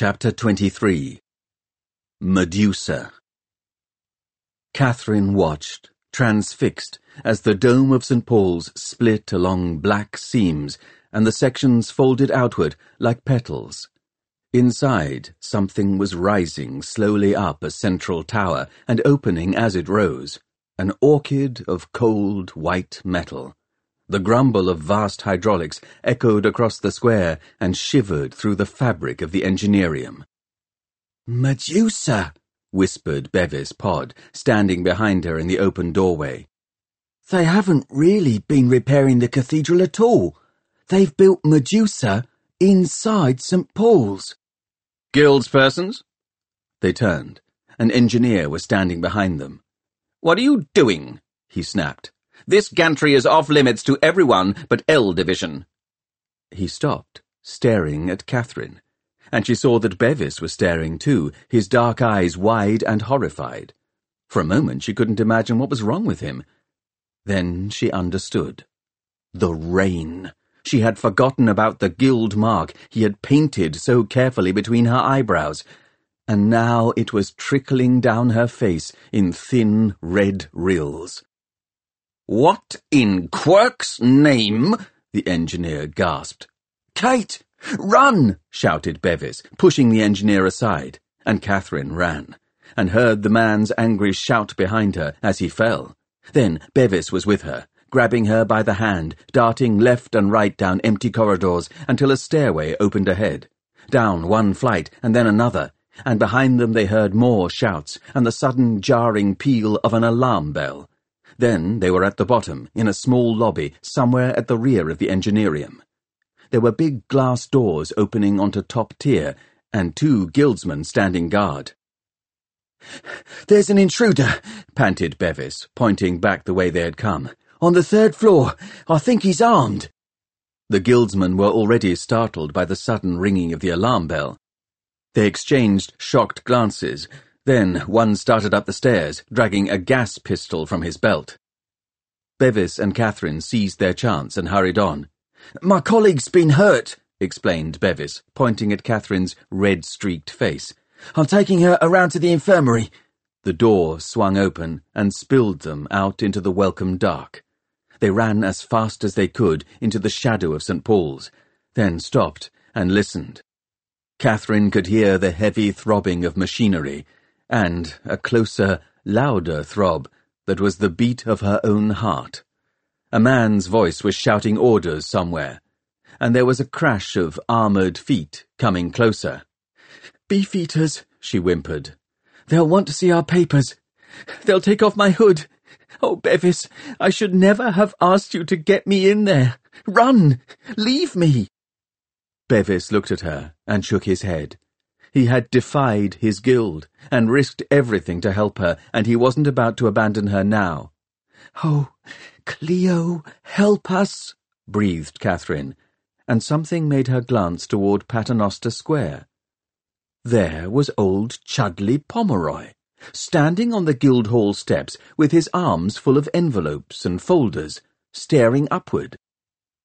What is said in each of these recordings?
Chapter 23 Medusa Catherine watched, transfixed, as the dome of St. Paul's split along black seams and the sections folded outward like petals. Inside, something was rising slowly up a central tower and opening as it rose, an orchid of cold white metal. The grumble of vast hydraulics echoed across the square and shivered through the fabric of the engineerium. Medusa, whispered Bevis Pod, standing behind her in the open doorway. They haven't really been repairing the cathedral at all. They've built Medusa inside St. Paul's. Guilds persons? They turned. An engineer was standing behind them. What are you doing? he snapped. This gantry is off limits to everyone but L Division. He stopped, staring at Catherine, and she saw that Bevis was staring too, his dark eyes wide and horrified. For a moment she couldn't imagine what was wrong with him. Then she understood. The rain. She had forgotten about the guild mark he had painted so carefully between her eyebrows, and now it was trickling down her face in thin red rills. What in Quirke's name? the engineer gasped. Kate, run! shouted Bevis, pushing the engineer aside, and Catherine ran, and heard the man's angry shout behind her as he fell. Then Bevis was with her, grabbing her by the hand, darting left and right down empty corridors until a stairway opened ahead. Down one flight and then another, and behind them they heard more shouts and the sudden jarring peal of an alarm bell. Then they were at the bottom, in a small lobby, somewhere at the rear of the engineerium. There were big glass doors opening onto top tier, and two guildsmen standing guard. There's an intruder, panted Bevis, pointing back the way they had come. On the third floor. I think he's armed. The guildsmen were already startled by the sudden ringing of the alarm bell. They exchanged shocked glances, then one started up the stairs, dragging a gas pistol from his belt. Bevis and Catherine seized their chance and hurried on. My colleague's been hurt, explained Bevis, pointing at Catherine's red-streaked face. I'm taking her around to the infirmary. The door swung open and spilled them out into the welcome dark. They ran as fast as they could into the shadow of St. Paul's, then stopped and listened. Catherine could hear the heavy throbbing of machinery and a closer, louder throb that was the beat of her own heart. A man's voice was shouting orders somewhere, and there was a crash of armoured feet coming closer. Beefeaters, she whimpered. They'll want to see our papers. They'll take off my hood. Oh, Bevis, I should never have asked you to get me in there. Run! Leave me! Bevis looked at her and shook his head. He had defied his guild and risked everything to help her, and he wasn't about to abandon her now. Oh, Clio, help us, breathed Catherine, and something made her glance toward Paternoster Square. There was old Chudley Pomeroy, standing on the Guildhall steps with his arms full of envelopes and folders, staring upward.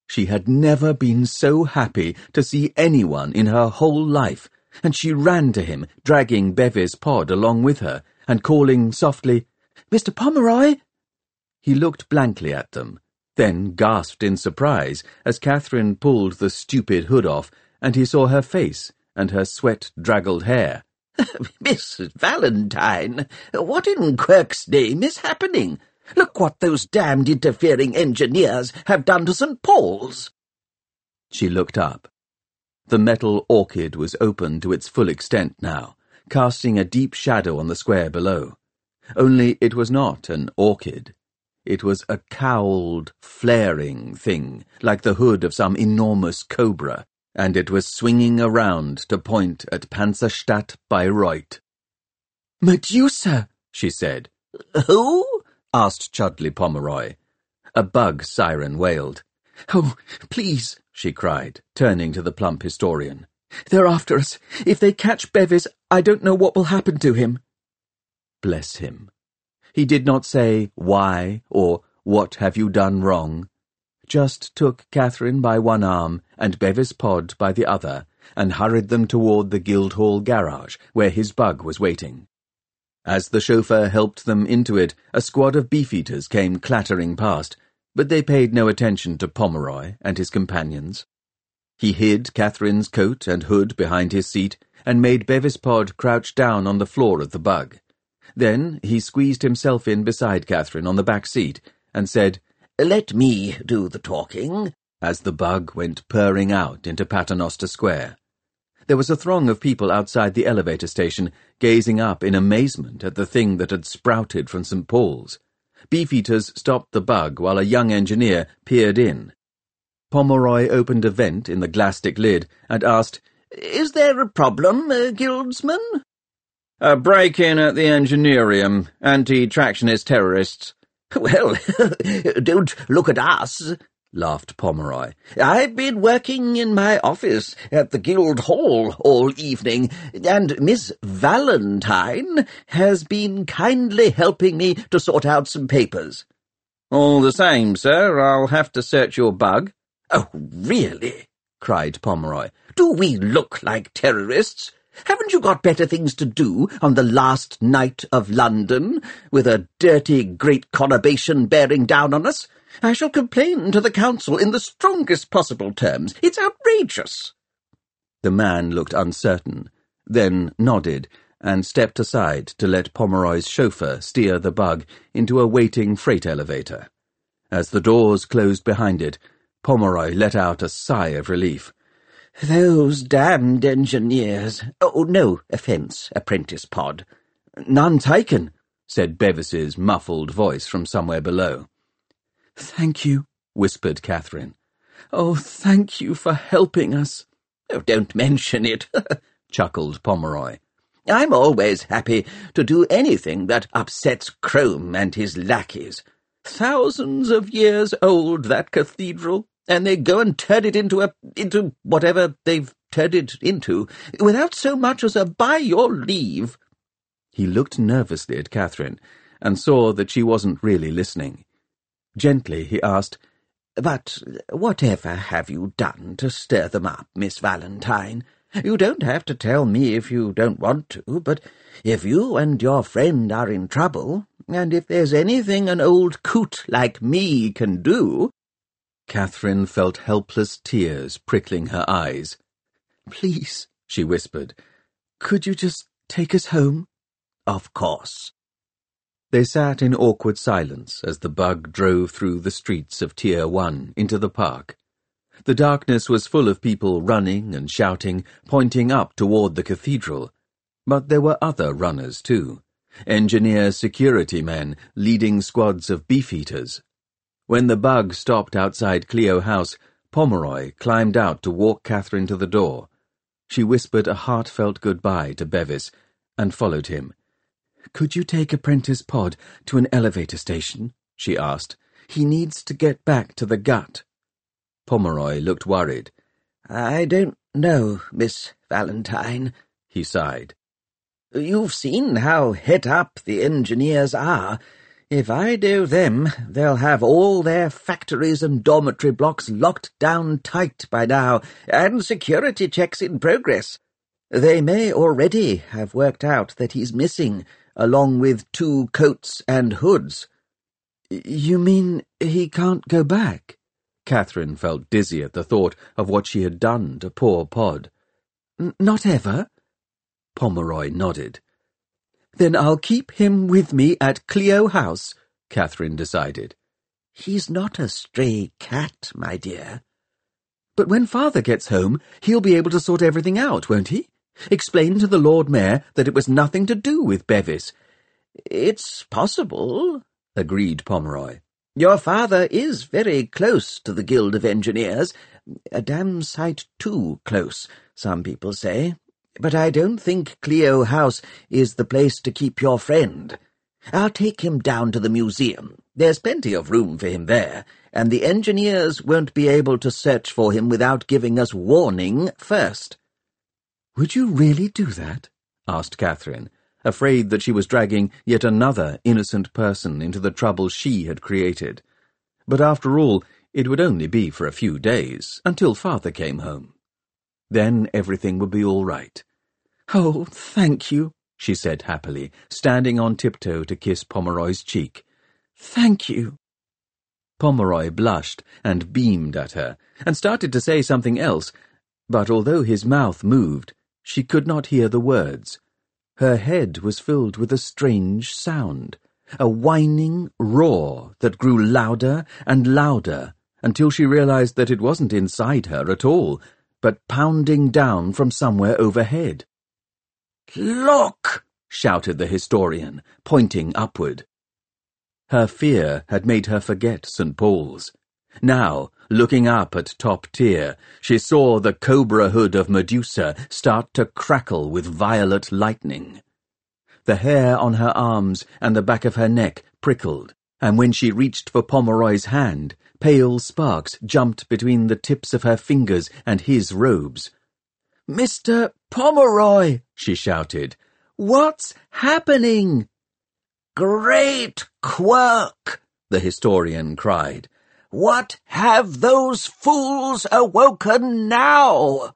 She had never been so happy to see anyone in her whole life, and she ran to him, dragging Bevis Pod along with her, and calling softly, Mr. Pomeroy! He looked blankly at them, then gasped in surprise as Catherine pulled the stupid hood off, and he saw her face and her sweat-draggled hair. Miss Valentine, what in Quirke's name is happening? Look what those damned interfering engineers have done to St. Paul's. She looked up. The metal orchid was open to its full extent now, casting a deep shadow on the square below. Only it was not an orchid. It was a cowled, flaring thing, like the hood of some enormous cobra, and it was swinging around to point at Panzerstadt Bayreuth. Medusa, she said. Who? asked Chudley Pomeroy. A bug siren wailed. Oh, please, she cried, turning to the plump historian. They're after us. If they catch Bevis, I don't know what will happen to him. Bless him. He did not say why or what have you done wrong, just took Catherine by one arm and Bevis Pod by the other, and hurried them toward the Guildhall garage, where his bug was waiting. As the chauffeur helped them into it, a squad of beefeaters came clattering past, but they paid no attention to Pomeroy and his companions. He hid Catherine's coat and hood behind his seat and made Bevis Pod crouch down on the floor of the bug. Then he squeezed himself in beside Catherine on the back seat and said, Let me do the talking, as the bug went purring out into Paternoster Square. There was a throng of people outside the elevator station, gazing up in amazement at the thing that had sprouted from St. Paul's. Beefeaters stopped the bug while a young engineer peered in. Pomeroy opened a vent in the glasstic lid and asked, Is there a problem, uh, Guildsman? A break-in at the Engineerium. Anti-tractionist terrorists. Well, don't look at us, laughed Pomeroy. I've been working in my office at the Guildhall all evening, and Miss Valentine has been kindly helping me to sort out some papers. All the same, sir, I'll have to search your bug. Oh, really? cried Pomeroy. Do we look like terrorists? Haven't you got better things to do on the last night of London, with a dirty great conurbation bearing down on us? I shall complain to the council in the strongest possible terms. It's outrageous. The man looked uncertain, then nodded, and stepped aside to let Pomeroy's chauffeur steer the bug into a waiting freight elevator. As the doors closed behind it, Pomeroy let out a sigh of relief. Those damned engineers. Oh, no offence, apprentice pod. None taken, said Bevis's muffled voice from somewhere below. Thank you, whispered Catherine. Oh, thank you for helping us. Oh, don't mention it, chuckled Pomeroy. I'm always happy to do anything that upsets Crome and his lackeys. Thousands of years old, that cathedral, and they go and turn it into a into whatever they've turned it into, without so much as a by your leave. He looked nervously at Catherine, and saw that she wasn't really listening. Gently he asked, But whatever have you done to stir them up, Miss Valentine? You don't have to tell me if you don't want to, but if you and your friend are in trouble, and if there's anything an old coot like me can do... Catherine felt helpless tears prickling her eyes. Please, she whispered, could you just take us home? Of course. They sat in awkward silence as the bug drove through the streets of Tier 1 into the park. The darkness was full of people running and shouting, pointing up toward the cathedral. But there were other runners, too. Engineer security men leading squads of beefeaters. When the bug stopped outside Clio House, Pomeroy climbed out to walk Catherine to the door. She whispered a heartfelt goodbye to Bevis and followed him. Could you take Apprentice Pod to an elevator station? she asked. He needs to get back to the gut. Pomeroy looked worried. I don't know, Miss Valentine, he sighed. You've seen how het up the engineers are. If I do them, they'll have all their factories and dormitory blocks locked down tight by now, and security checks in progress. They may already have worked out that he's missing, along with two coats and hoods. You mean he can't go back? Catherine felt dizzy at the thought of what she had done to poor Pod. Not ever? Pomeroy nodded. Then I'll keep him with me at Clio House, Catherine decided. He's not a stray cat, my dear. But when father gets home, he'll be able to sort everything out, won't he? Explain to the Lord Mayor that it was nothing to do with Bevis. It's possible, agreed Pomeroy. Your father is very close to the Guild of Engineers. A damn sight too close, some people say. But I don't think Clio House is the place to keep your friend. I'll take him down to the museum. There's plenty of room for him there, and the engineers won't be able to search for him without giving us warning first. Would you really do that? asked Catherine, afraid that she was dragging yet another innocent person into the trouble she had created. But after all, it would only be for a few days, until father came home. Then everything would be all right. Oh, thank you, she said happily, standing on tiptoe to kiss Pomeroy's cheek. Thank you. Pomeroy blushed and beamed at her, and started to say something else, but although his mouth moved, she could not hear the words. Her head was filled with a strange sound, a whining roar that grew louder and louder until she realized that it wasn't inside her at all, but pounding down from somewhere overhead. Look! shouted the historian, pointing upward. Her fear had made her forget St. Paul's. Now, looking up at top tier, she saw the cobra hood of Medusa start to crackle with violet lightning. The hair on her arms and the back of her neck prickled, and when she reached for Pomeroy's hand, pale sparks jumped between the tips of her fingers and his robes. Mr. Pomeroy, she shouted, what's happening? Great Quirke, the historian cried. What have those fools awoken now?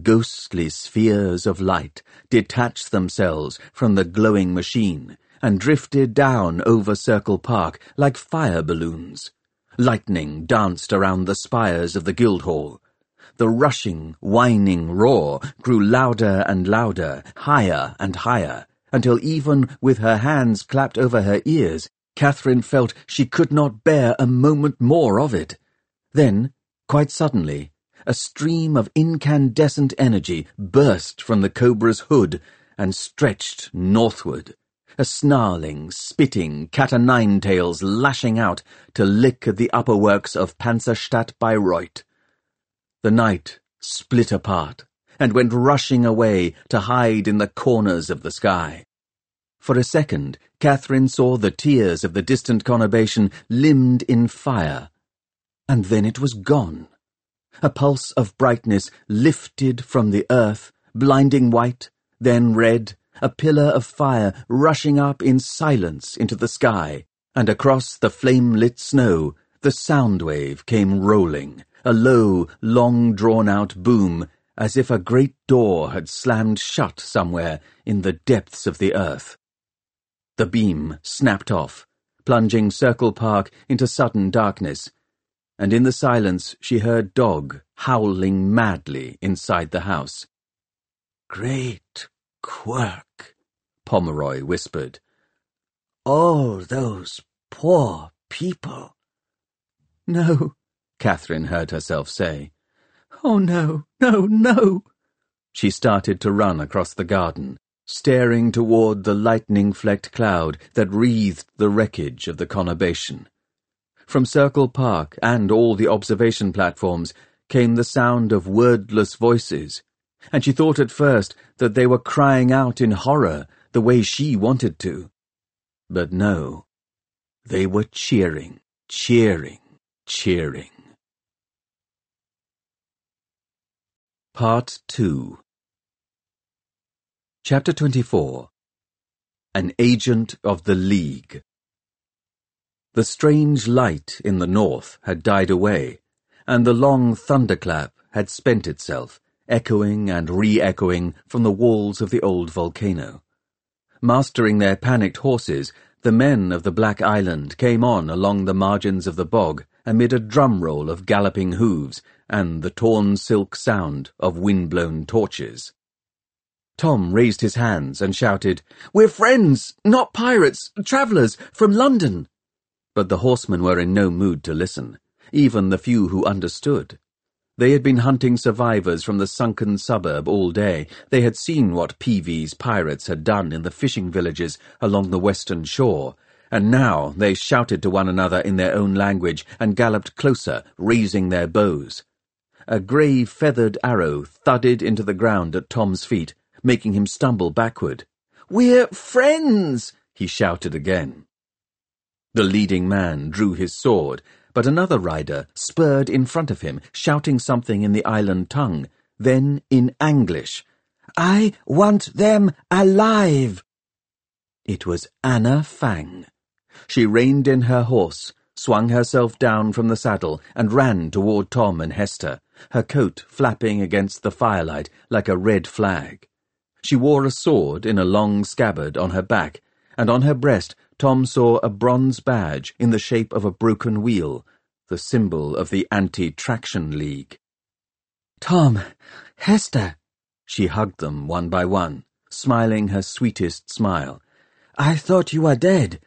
Ghostly spheres of light detached themselves from the glowing machine and drifted down over Circle Park like fire balloons. Lightning danced around the spires of the Guildhall. The rushing, whining roar grew louder and louder, higher and higher, until even with her hands clapped over her ears, Catherine felt she could not bear a moment more of it. Then, quite suddenly, a stream of incandescent energy burst from the cobra's hood and stretched northward, a snarling, spitting cat o' nine tails lashing out to lick at the upper works of Panzerstadt Bayreuth. The night split apart and went rushing away to hide in the corners of the sky. For a second, Catherine saw the tiers of the distant conurbation limned in fire, and then it was gone. A pulse of brightness lifted from the earth, blinding white, then red, a pillar of fire rushing up in silence into the sky, and across the flame-lit snow, the sound wave came rolling, a low, long-drawn-out boom as if a great door had slammed shut somewhere in the depths of the earth. The beam snapped off, plunging Circle Park into sudden darkness, and in the silence she heard Dog howling madly inside the house. Great Quirke, Pomeroy whispered. All those poor people. No, Catherine heard herself say. Oh, no, no, no. She started to run across the garden, staring toward the lightning-flecked cloud that wreathed the wreckage of the conurbation. From Circle Park and all the observation platforms came the sound of wordless voices, and she thought at first that they were crying out in horror the way she wanted to. But no, they were cheering, cheering, cheering. Part 2 Chapter 24 An Agent of the League The strange light in the north had died away, and the long thunderclap had spent itself, echoing and re-echoing from the walls of the old volcano. Mastering their panicked horses, the men of the Black Island came on along the margins of the bog amid a drum roll of galloping hooves and the torn silk sound of wind-blown torches. Tom raised his hands and shouted, We're friends, not pirates, travellers, from London. But the horsemen were in no mood to listen, even the few who understood. They had been hunting survivors from the sunken suburb all day. They had seen what Peavey's pirates had done in the fishing villages along the western shore, and now they shouted to one another in their own language and galloped closer, raising their bows. A grey feathered arrow thudded into the ground at Tom's feet, making him stumble backward. We're friends, he shouted again. The leading man drew his sword, but another rider spurred in front of him, shouting something in the island tongue, then in Anglish. I want them alive. It was Anna Fang. She reined in her horse, swung herself down from the saddle, and ran toward Tom and Hester, her coat flapping against the firelight like a red flag. She wore a sword in a long scabbard on her back, and on her breast Tom saw a bronze badge in the shape of a broken wheel, the symbol of the Anti-Traction League. Tom, Hester, she hugged them one by one, smiling her sweetest smile. I thought you were dead.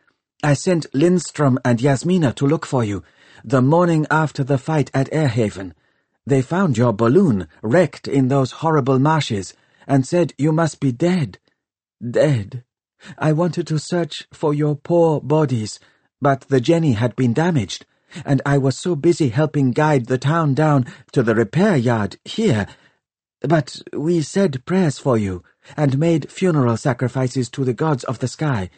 I sent Lindstrom and Yasmina to look for you, the morning after the fight at Airhaven. They found your balloon wrecked in those horrible marshes, and said you must be dead. Dead. I wanted to search for your poor bodies, but the Jenny had been damaged, and I was so busy helping guide the town down to the repair yard here but we said prayers for you, and made funeral sacrifices to the gods of the sky.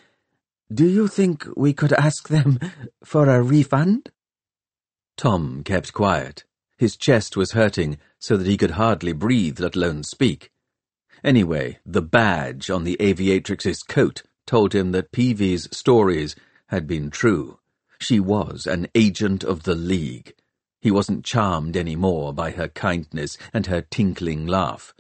Do you think we could ask them for a refund? Tom kept quiet. His chest was hurting so that he could hardly breathe, let alone speak. Anyway, the badge on the aviatrix's coat told him that Peavey's stories had been true. She was an agent of the League, he wasn't charmed any more by her kindness and her tinkling laugh.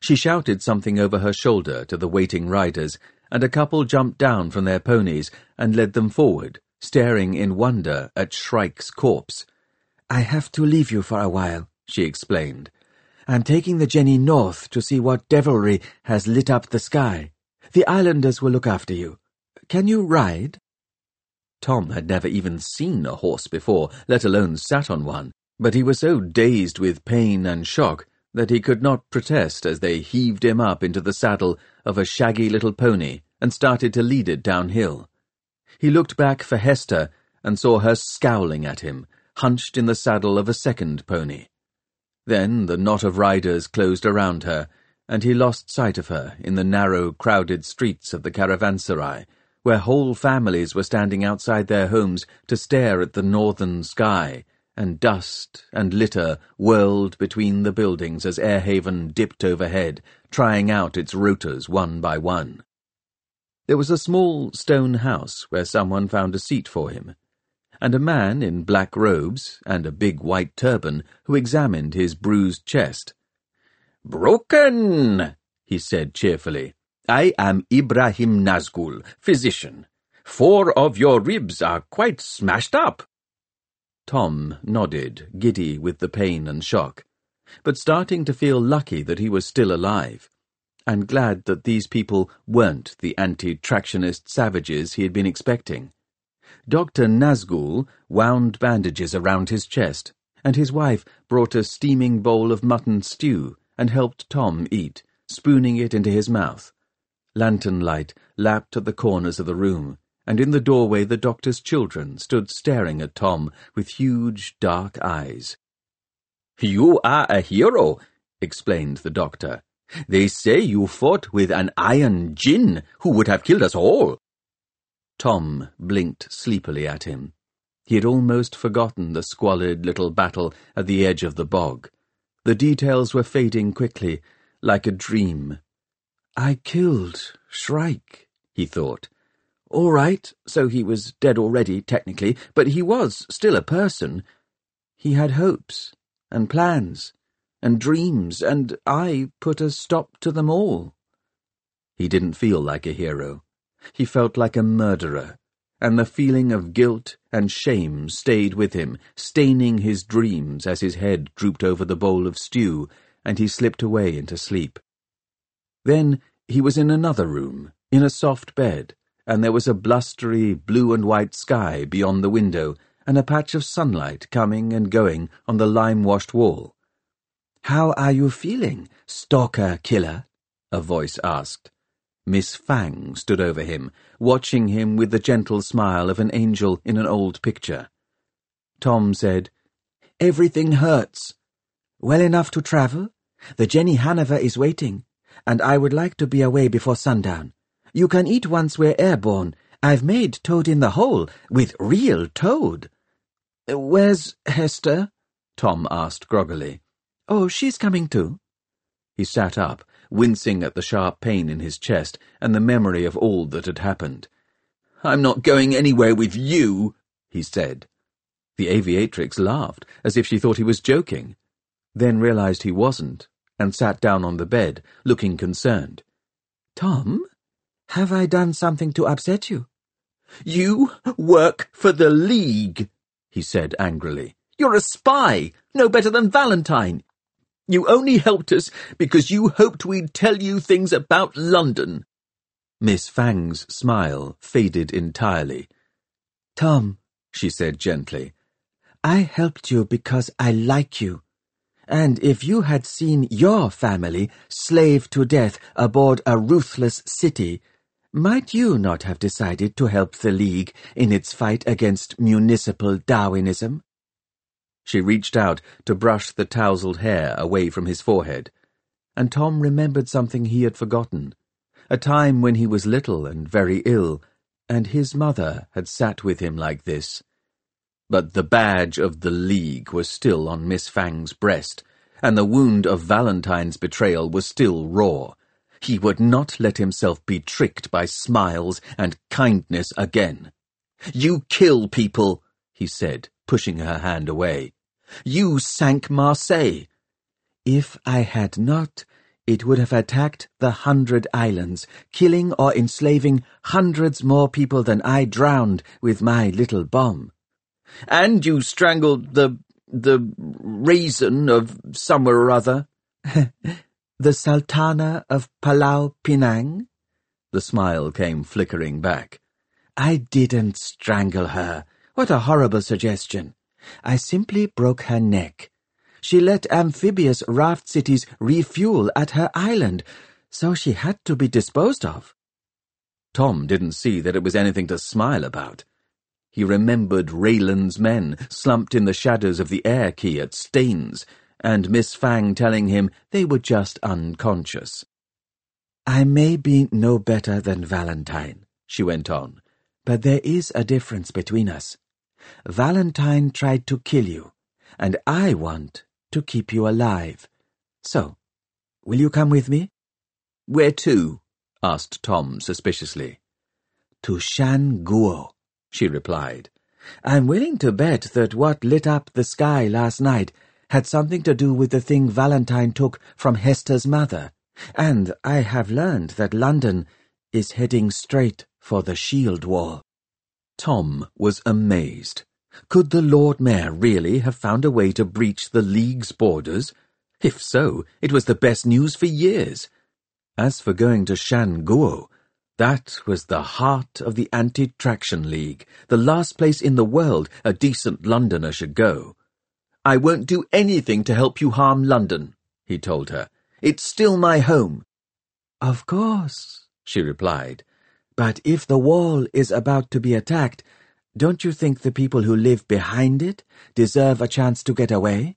She shouted something over her shoulder to the waiting riders, and a couple jumped down from their ponies and led them forward, staring in wonder at Shrike's corpse. I have to leave you for a while, she explained. I'm taking the Jenny north to see what devilry has lit up the sky. The islanders will look after you. Can you ride? Tom had never even seen a horse before, let alone sat on one, but he was so dazed with pain and shock that he could not protest as they heaved him up into the saddle of a shaggy little pony and started to lead it downhill. He looked back for Hester and saw her scowling at him, hunched in the saddle of a second pony. Then the knot of riders closed around her, and he lost sight of her in the narrow, crowded streets of the caravanserai, where whole families were standing outside their homes to stare at the northern sky, and dust and litter whirled between the buildings as Airhaven dipped overhead, trying out its rotors one by one. There was a small stone house where someone found a seat for him, and a man in black robes and a big white turban who examined his bruised chest. Broken, he said cheerfully. I am Ibrahim Nazgul, physician. Four of your ribs are quite smashed up. Tom nodded, giddy with the pain and shock, but starting to feel lucky that he was still alive, and glad that these people weren't the anti-tractionist savages he had been expecting. Dr. Nazgul wound bandages around his chest, and his wife brought a steaming bowl of mutton stew and helped Tom eat, spooning it into his mouth. Lantern light lapped at the corners of the room, and in the doorway the doctor's children stood staring at Tom with huge dark eyes. You are a hero, explained the doctor. They say you fought with an iron jinn who would have killed us all. Tom blinked sleepily at him. He had almost forgotten the squalid little battle at the edge of the bog. The details were fading quickly, like a dream, I killed Shrike, he thought. All right, so he was dead already, technically, but he was still a person. He had hopes, and plans, and dreams, and I put a stop to them all. He didn't feel like a hero. He felt like a murderer, and the feeling of guilt and shame stayed with him, staining his dreams as his head drooped over the bowl of stew, and he slipped away into sleep. Then he was in another room, in a soft bed, and there was a blustery blue and white sky beyond the window, and a patch of sunlight coming and going on the lime-washed wall. How are you feeling, stalker killer? a voice asked. Miss Fang stood over him, watching him with the gentle smile of an angel in an old picture. Tom said, Everything hurts. Well enough to travel? The Jenny Haniver is waiting and I would like to be away before sundown. You can eat once we're airborne. I've made toad in the hole, with real toad. Where's Hester? Tom asked groggily. Oh, she's coming too. He sat up, wincing at the sharp pain in his chest and the memory of all that had happened. I'm not going anywhere with you, he said. The aviatrix laughed, as if she thought he was joking. then realized he wasn't and sat down on the bed, looking concerned. Tom, have I done something to upset you? You work for the League, he said angrily. You're a spy, no better than Valentine. You only helped us because you hoped we'd tell you things about London. Miss Fang's smile faded entirely. Tom, she said gently, I helped you because I like you. And if you had seen your family slaved to death aboard a ruthless city, might you not have decided to help the League in its fight against municipal Darwinism? She reached out to brush the tousled hair away from his forehead, and Tom remembered something he had forgotten, a time when he was little and very ill, and his mother had sat with him like this. But the badge of the League was still on Miss Fang's breast, and the wound of Valentine's betrayal was still raw. He would not let himself be tricked by smiles and kindness again. You kill people, he said, pushing her hand away. You sank Marseille. If I had not, it would have attacked the Hundred Islands, killing or enslaving hundreds more people than I drowned with my little bomb. And you strangled the the reason of somewhere or other. the Sultana of Palau Pinang? The smile came flickering back. I didn't strangle her. What a horrible suggestion. I simply broke her neck. She let amphibious raft cities refuel at her island, so she had to be disposed of. Tom didn't see that it was anything to smile about. He remembered Raylan's men slumped in the shadows of the air quay at Staines, and Miss Fang telling him they were just unconscious. I may be no better than Valentine, she went on, but there is a difference between us. Valentine tried to kill you, and I want to keep you alive. So, will you come with me? Where to? asked Tom suspiciously. To Shan Guo she replied. I'm willing to bet that what lit up the sky last night had something to do with the thing Valentine took from Hester's mother, and I have learned that London is heading straight for the shield wall. Tom was amazed. Could the Lord Mayor really have found a way to breach the League's borders? If so, it was the best news for years. As for going to Shan Guo, that was the heart of the Anti-Traction League, the last place in the world a decent Londoner should go. I won't do anything to help you harm London, he told her. It's still my home. Of course, she replied. But if the wall is about to be attacked, don't you think the people who live behind it deserve a chance to get away?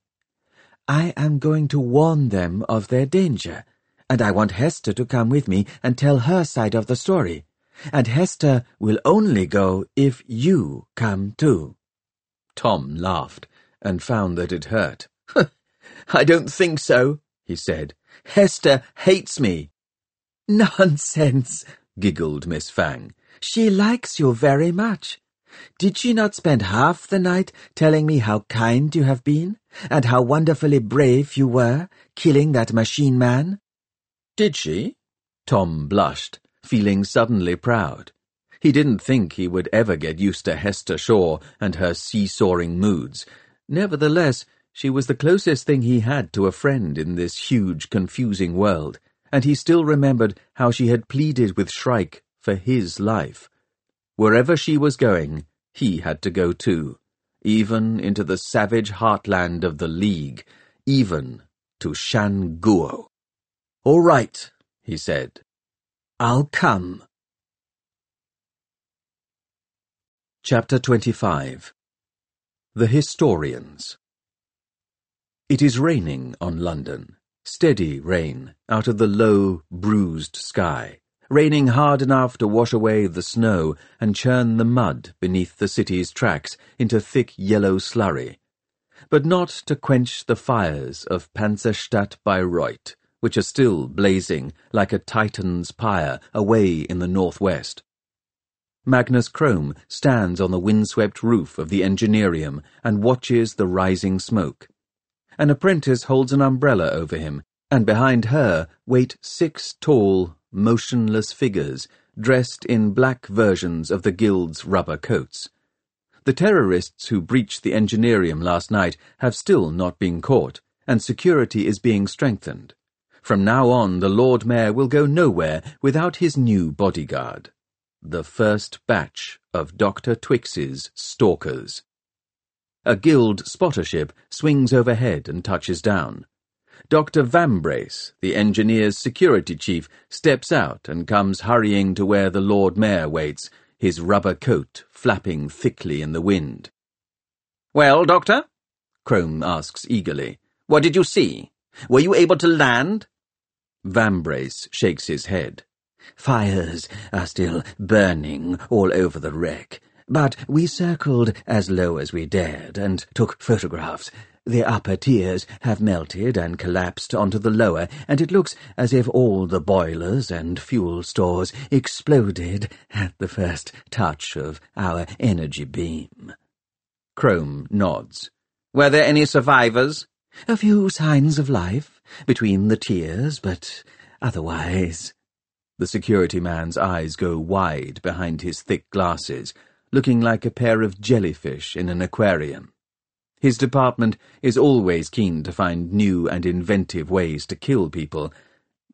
I am going to warn them of their danger and I want Hester to come with me and tell her side of the story. And Hester will only go if you come too. Tom laughed and found that it hurt. I don't think so, he said. Hester hates me. Nonsense, giggled Miss Fang. She likes you very much. Did she not spend half the night telling me how kind you have been, and how wonderfully brave you were, killing that machine man? Did she? Tom blushed, feeling suddenly proud. He didn't think he would ever get used to Hester Shaw and her seesawing moods. Nevertheless, she was the closest thing he had to a friend in this huge, confusing world, and he still remembered how she had pleaded with Shrike for his life. Wherever she was going, he had to go too, even into the savage heartland of the League, even to Shan Guo. All right, he said. I'll come. Chapter 25 The Historians It is raining on London. Steady rain, out of the low, bruised sky. Raining hard enough to wash away the snow and churn the mud beneath the city's tracks into thick yellow slurry. But not to quench the fires of Panzerstadt Bayreuth which are still blazing like a titan's pyre away in the northwest. Magnus Crome stands on the windswept roof of the Engineerium and watches the rising smoke. An apprentice holds an umbrella over him, and behind her wait six tall, motionless figures dressed in black versions of the guild's rubber coats. The terrorists who breached the engineerium last night have still not been caught, and security is being strengthened. From now on, the Lord Mayor will go nowhere without his new bodyguard. The first batch of Dr. Twix's stalkers. A guild spotter ship swings overhead and touches down. Dr. Vambrace, the engineer's security chief, steps out and comes hurrying to where the Lord Mayor waits, his rubber coat flapping thickly in the wind. Well, Doctor? Crome asks eagerly. What did you see? Were you able to land? Vambrace shakes his head. Fires are still burning all over the wreck, but we circled as low as we dared and took photographs. The upper tiers have melted and collapsed onto the lower, and it looks as if all the boilers and fuel stores exploded at the first touch of our energy beam. Crome nods. Were there any survivors? A few signs of life between the tiers, but otherwise. The security man's eyes go wide behind his thick glasses, looking like a pair of jellyfish in an aquarium. His department is always keen to find new and inventive ways to kill people,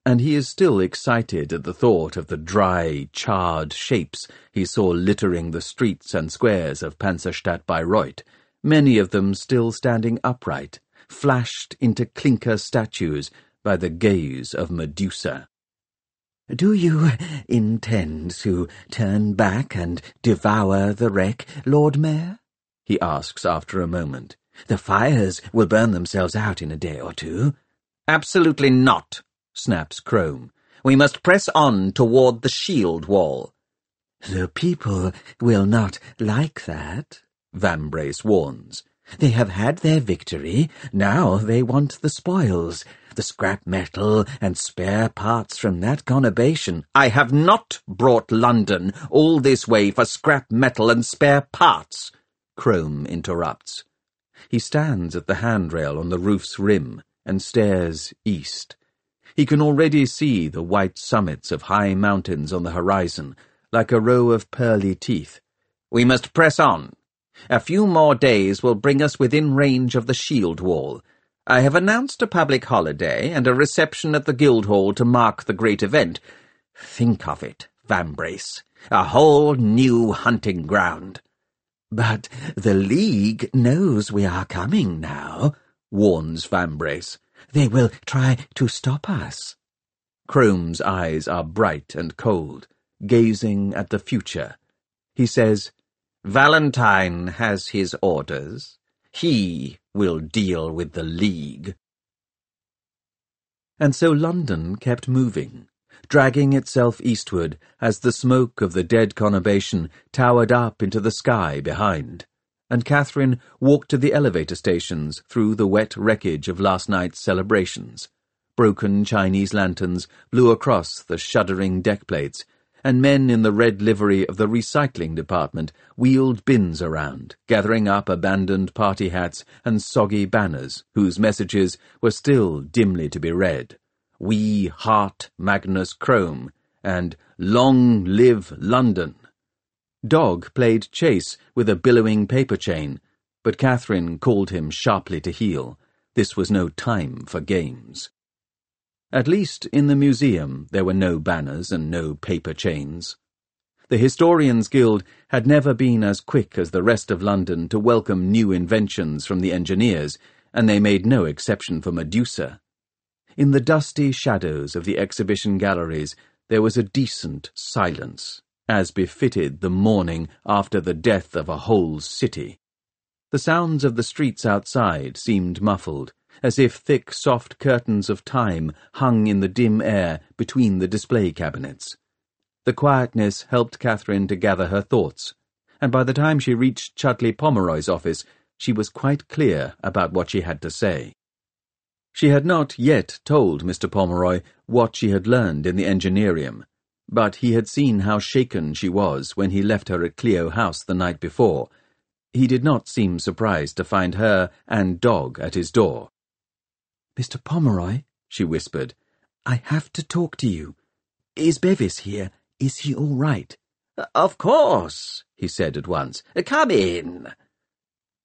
and he is still excited at the thought of the dry, charred shapes he saw littering the streets and squares of Panzerstadt Bayreuth, many of them still standing upright, flashed into clinker statues by the gaze of Medusa. Do you intend to turn back and devour the wreck, Lord Mayor? he asks after a moment. The fires will burn themselves out in a day or two. Absolutely not, snaps Crome. We must press on toward the shield wall. The people will not like that, Vambrace warns. They have had their victory, now they want the spoils, the scrap metal and spare parts from that conurbation. I have not brought London all this way for scrap metal and spare parts, Crome interrupts. He stands at the handrail on the roof's rim and stares east. He can already see the white summits of high mountains on the horizon, like a row of pearly teeth. We must press on. A few more days will bring us within range of the shield wall. I have announced a public holiday and a reception at the Guildhall to mark the great event. Think of it, Vambrace. A whole new hunting ground. But the League knows we are coming now, warns Vambrace. They will try to stop us. Crome's eyes are bright and cold, gazing at the future. He says, Valentine has his orders. He will deal with the League. And so London kept moving, dragging itself eastward as the smoke of the dead conurbation towered up into the sky behind, and Catherine walked to the elevator stations through the wet wreckage of last night's celebrations. Broken Chinese lanterns blew across the shuddering deck plates, and men in the red livery of the recycling department wheeled bins around, gathering up abandoned party hats and soggy banners whose messages were still dimly to be read. We heart Magnus Crome and Long live London. Dog played chase with a billowing paper chain, but Catherine called him sharply to heel. This was no time for games. At least in the museum there were no banners and no paper chains. The Historians Guild had never been as quick as the rest of London to welcome new inventions from the engineers, and they made no exception for Medusa. In the dusty shadows of the exhibition galleries there was a decent silence, as befitted the morning after the death of a whole city. The sounds of the streets outside seemed muffled, as if thick, soft curtains of time hung in the dim air between the display cabinets. The quietness helped Catherine to gather her thoughts, and by the time she reached Chudley Pomeroy's office, she was quite clear about what she had to say. She had not yet told Mr. Pomeroy what she had learned in the engineerium, but he had seen how shaken she was when he left her at Clio House the night before. He did not seem surprised to find her and Dog at his door. Mr. Pomeroy, she whispered, I have to talk to you. Is Bevis here? Is he all right? Of course, he said at once. Come in.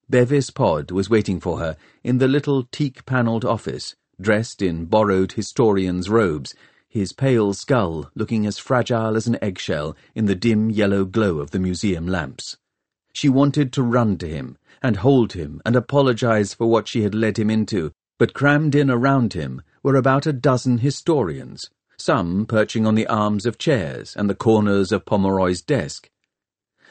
Bevis Pod was waiting for her in the little teak-panelled office, dressed in borrowed historian's robes, his pale skull looking as fragile as an eggshell in the dim yellow glow of the museum lamps. She wanted to run to him and hold him and apologize for what she had led him into, but crammed in around him were about a dozen historians, some perching on the arms of chairs and the corners of Pomeroy's desk.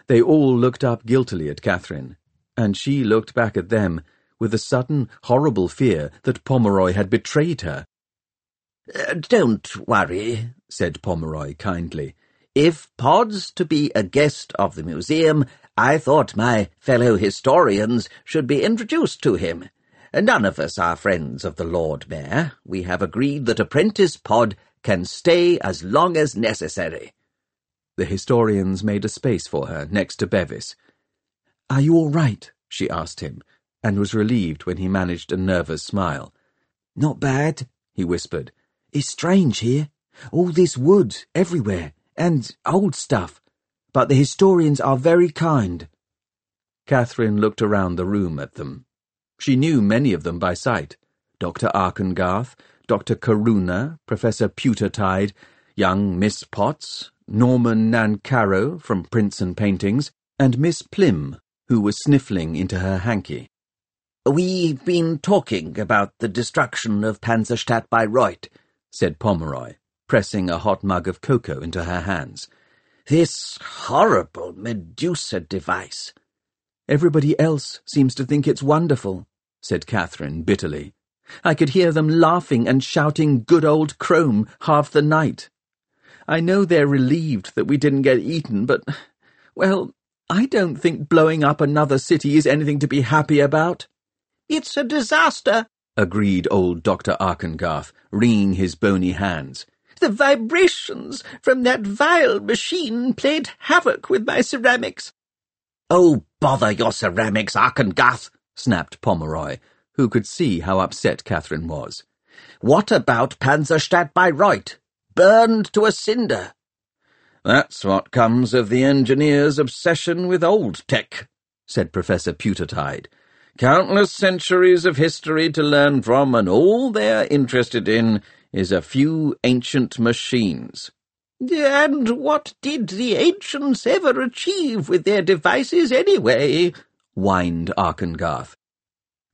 They all looked up guiltily at Catherine, and she looked back at them with a sudden, horrible fear that Pomeroy had betrayed her. Uh, don't worry, said Pomeroy kindly. If Pod's to be a guest of the museum, I thought my fellow historians should be introduced to him. None of us are friends of the Lord Mayor. We have agreed that Apprentice Pod can stay as long as necessary. The historians made a space for her next to Bevis. Are you all right? she asked him, and was relieved when he managed a nervous smile. Not bad, he whispered. It's strange here. All this wood everywhere, and old stuff. But the historians are very kind. Catherine looked around the room at them. She knew many of them by sight. Dr. Arkengarth, Dr. Karuna, Professor Pewtertide, young Miss Potts, Norman Nancarrow from Prints and Paintings, and Miss Plim, who was sniffling into her hanky. We've been talking about the destruction of Panzerstadt Bayreuth, said Pomeroy, pressing a hot mug of cocoa into her hands. This horrible Medusa device. Everybody else seems to think it's wonderful, said Catherine bitterly. I could hear them laughing and shouting good old Crome half the night. I know they're relieved that we didn't get eaten, but, well, I don't think blowing up another city is anything to be happy about. It's a disaster, agreed old Dr. Arkengarth, wringing his bony hands. The vibrations from that vile machine played havoc with my ceramics. Oh, bother your ceramics, Arkengarth, snapped Pomeroy, who could see how upset Catherine was. What about Panzerstadt Bayreuth? Burned to a cinder. That's what comes of the engineer's obsession with old tech, said Professor Pewtertide. Countless centuries of history to learn from, and all they're interested in is a few ancient machines. And what did the ancients ever achieve with their devices anyway? Whined Arkengarth.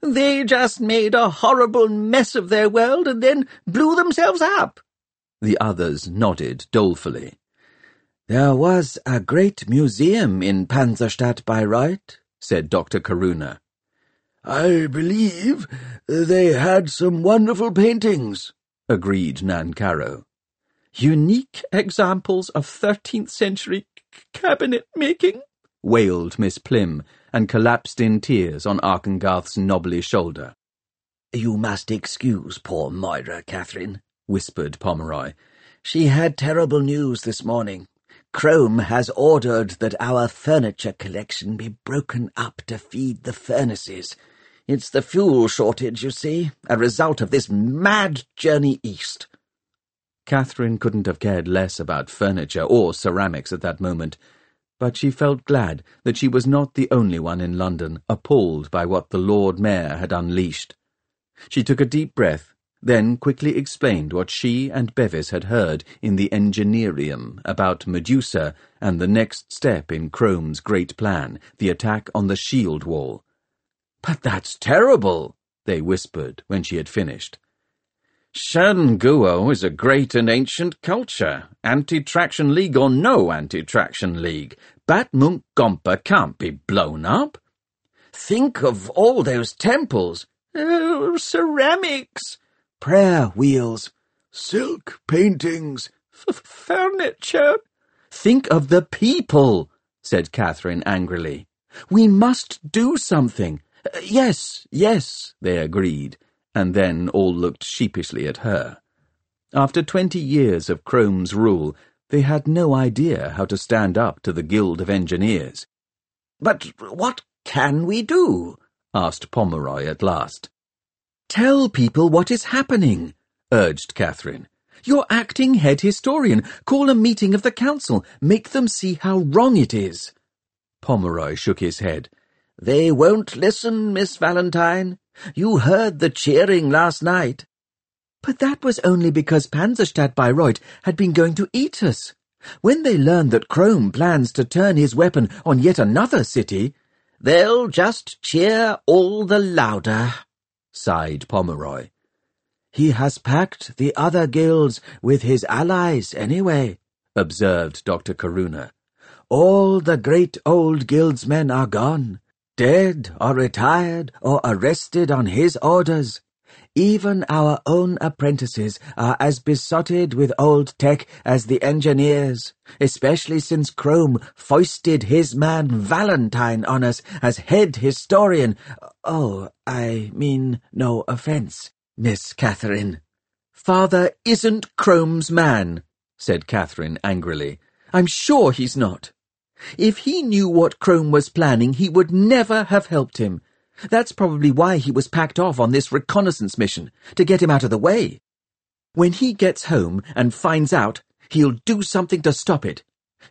They just made a horrible mess of their world and then blew themselves up. The others nodded dolefully. There was a great museum in Panzerstadt Bayreuth, said Dr. Karuna. I believe they had some wonderful paintings, agreed Nancarrow. Unique examples of 13th century cabinet making, wailed Miss Plim, and collapsed in tears on Arkengarth's knobbly shoulder. You must excuse poor Moira, Catherine, whispered Pomeroy. She had terrible news this morning. Crome has ordered that our furniture collection be broken up to feed the furnaces. It's the fuel shortage, you see, a result of this mad journey east. Catherine couldn't have cared less about furniture or ceramics at that moment, but she felt glad that she was not the only one in London appalled by what the Lord Mayor had unleashed. She took a deep breath, then quickly explained what she and Bevis had heard in the Engineerium about Medusa and the next step in Crome's great plan, the attack on the shield wall. But that's terrible, they whispered when she had finished. Shan Guo is a great and ancient culture, anti-traction league or no anti-traction league. Bat Gompa can't be blown up. Think of all those temples. Oh, ceramics. Prayer wheels. Silk paintings. F furniture. Think of the people, said Catherine angrily. We must do something. Uh, yes, yes, they agreed and then all looked sheepishly at her. After twenty years of Crome's rule, they had no idea how to stand up to the Guild of Engineers. But what can we do? asked Pomeroy at last. Tell people what is happening, urged Catherine. You're acting head historian. Call a meeting of the council. Make them see how wrong it is. Pomeroy shook his head. They won't listen, Miss Valentine. You heard the cheering last night. But that was only because Panzerstadt Bayreuth had been going to eat us. When they learn that Crome plans to turn his weapon on yet another city, they'll just cheer all the louder, sighed Pomeroy. He has packed the other guilds with his allies anyway, observed Dr. Karuna. All the great old guildsmen are gone, dead or retired or arrested on his orders. Even our own apprentices are as besotted with old tech as the engineers, especially since Crome foisted his man Valentine on us as head historian. Oh, I mean no offence, Miss Catherine. Father isn't Crome's man, said Catherine angrily. I'm sure he's not. If he knew what Crome was planning, he would never have helped him. That's probably why he was packed off on this reconnaissance mission, to get him out of the way. When he gets home and finds out, he'll do something to stop it.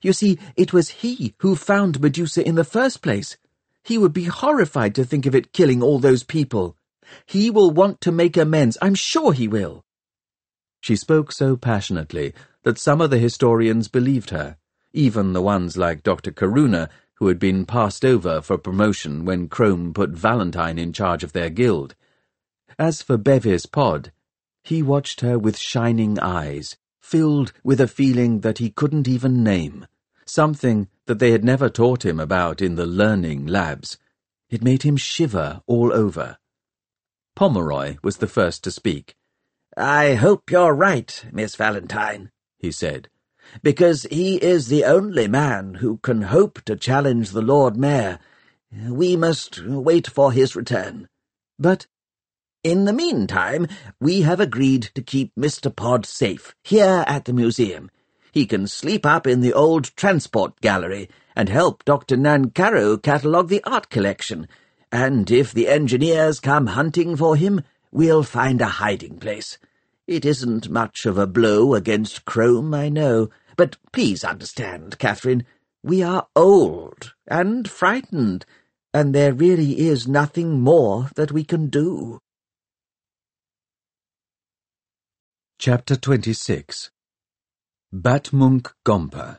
You see, it was he who found Medusa in the first place. He would be horrified to think of it killing all those people. He will want to make amends, I'm sure he will. She spoke so passionately that some of the historians believed her, even the ones like Dr. Karuna, who had been passed over for promotion when Crome put Valentine in charge of their guild. As for Bevis Pod, he watched her with shining eyes, filled with a feeling that he couldn't even name, something that they had never taught him about in the learning labs. It made him shiver all over. Pomeroy was the first to speak. I hope you're right, Miss Valentine, he said because he is the only man who can hope to challenge the Lord Mayor. We must wait for his return. But in the meantime, we have agreed to keep Mr. Pod safe here at the museum. He can sleep up in the old transport gallery and help Dr. Nancarrow catalogue the art collection. And if the engineers come hunting for him, we'll find a hiding place. It isn't much of a blow against Crome, I know, but please understand, Catherine, we are old and frightened, and there really is nothing more that we can do. Chapter 26 Batmunkh Gompa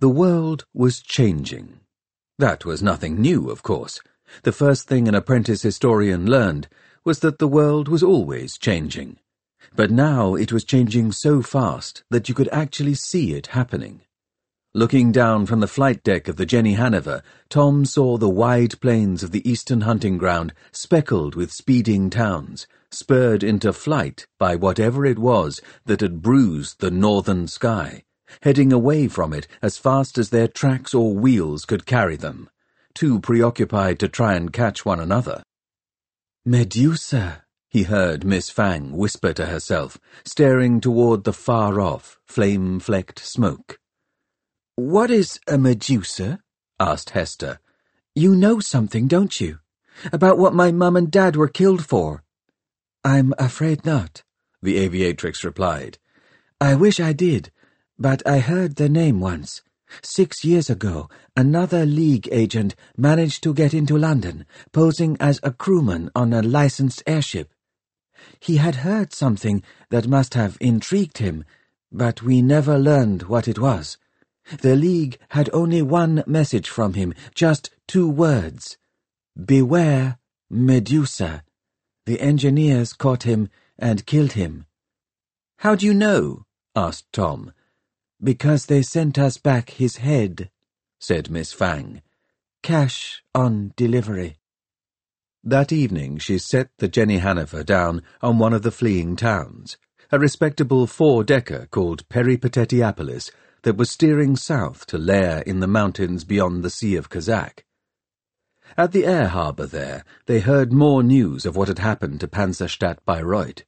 The world was changing. That was nothing new, of course. The first thing an apprentice historian learned was that the world was always changing. But now it was changing so fast that you could actually see it happening. Looking down from the flight deck of the Jenny Haniver, Tom saw the wide plains of the eastern hunting ground speckled with speeding towns, spurred into flight by whatever it was that had bruised the northern sky, heading away from it as fast as their tracks or wheels could carry them, too preoccupied to try and catch one another. Medusa, he heard Miss Fang whisper to herself, staring toward the far-off, flame-flecked smoke. What is a Medusa? asked Hester. You know something, don't you? About what my mum and dad were killed for. I'm afraid not, the aviatrix replied. I wish I did, but I heard the name once. Six years ago, another League agent managed to get into London, posing as a crewman on a licensed airship. He had heard something that must have intrigued him, but we never learned what it was. The League had only one message from him, just two words. Beware, Medusa. The engineers caught him and killed him. How do you know? asked Tom. Because they sent us back his head, said Miss Fang. Cash on delivery. That evening she set the Jenny Haniver down on one of the fleeing towns, a respectable four-decker called Peripatetiapolis that was steering south to lair in the mountains beyond the Sea of Khazak. At the air harbour there, they heard more news of what had happened to Panzerstadt Bayreuth.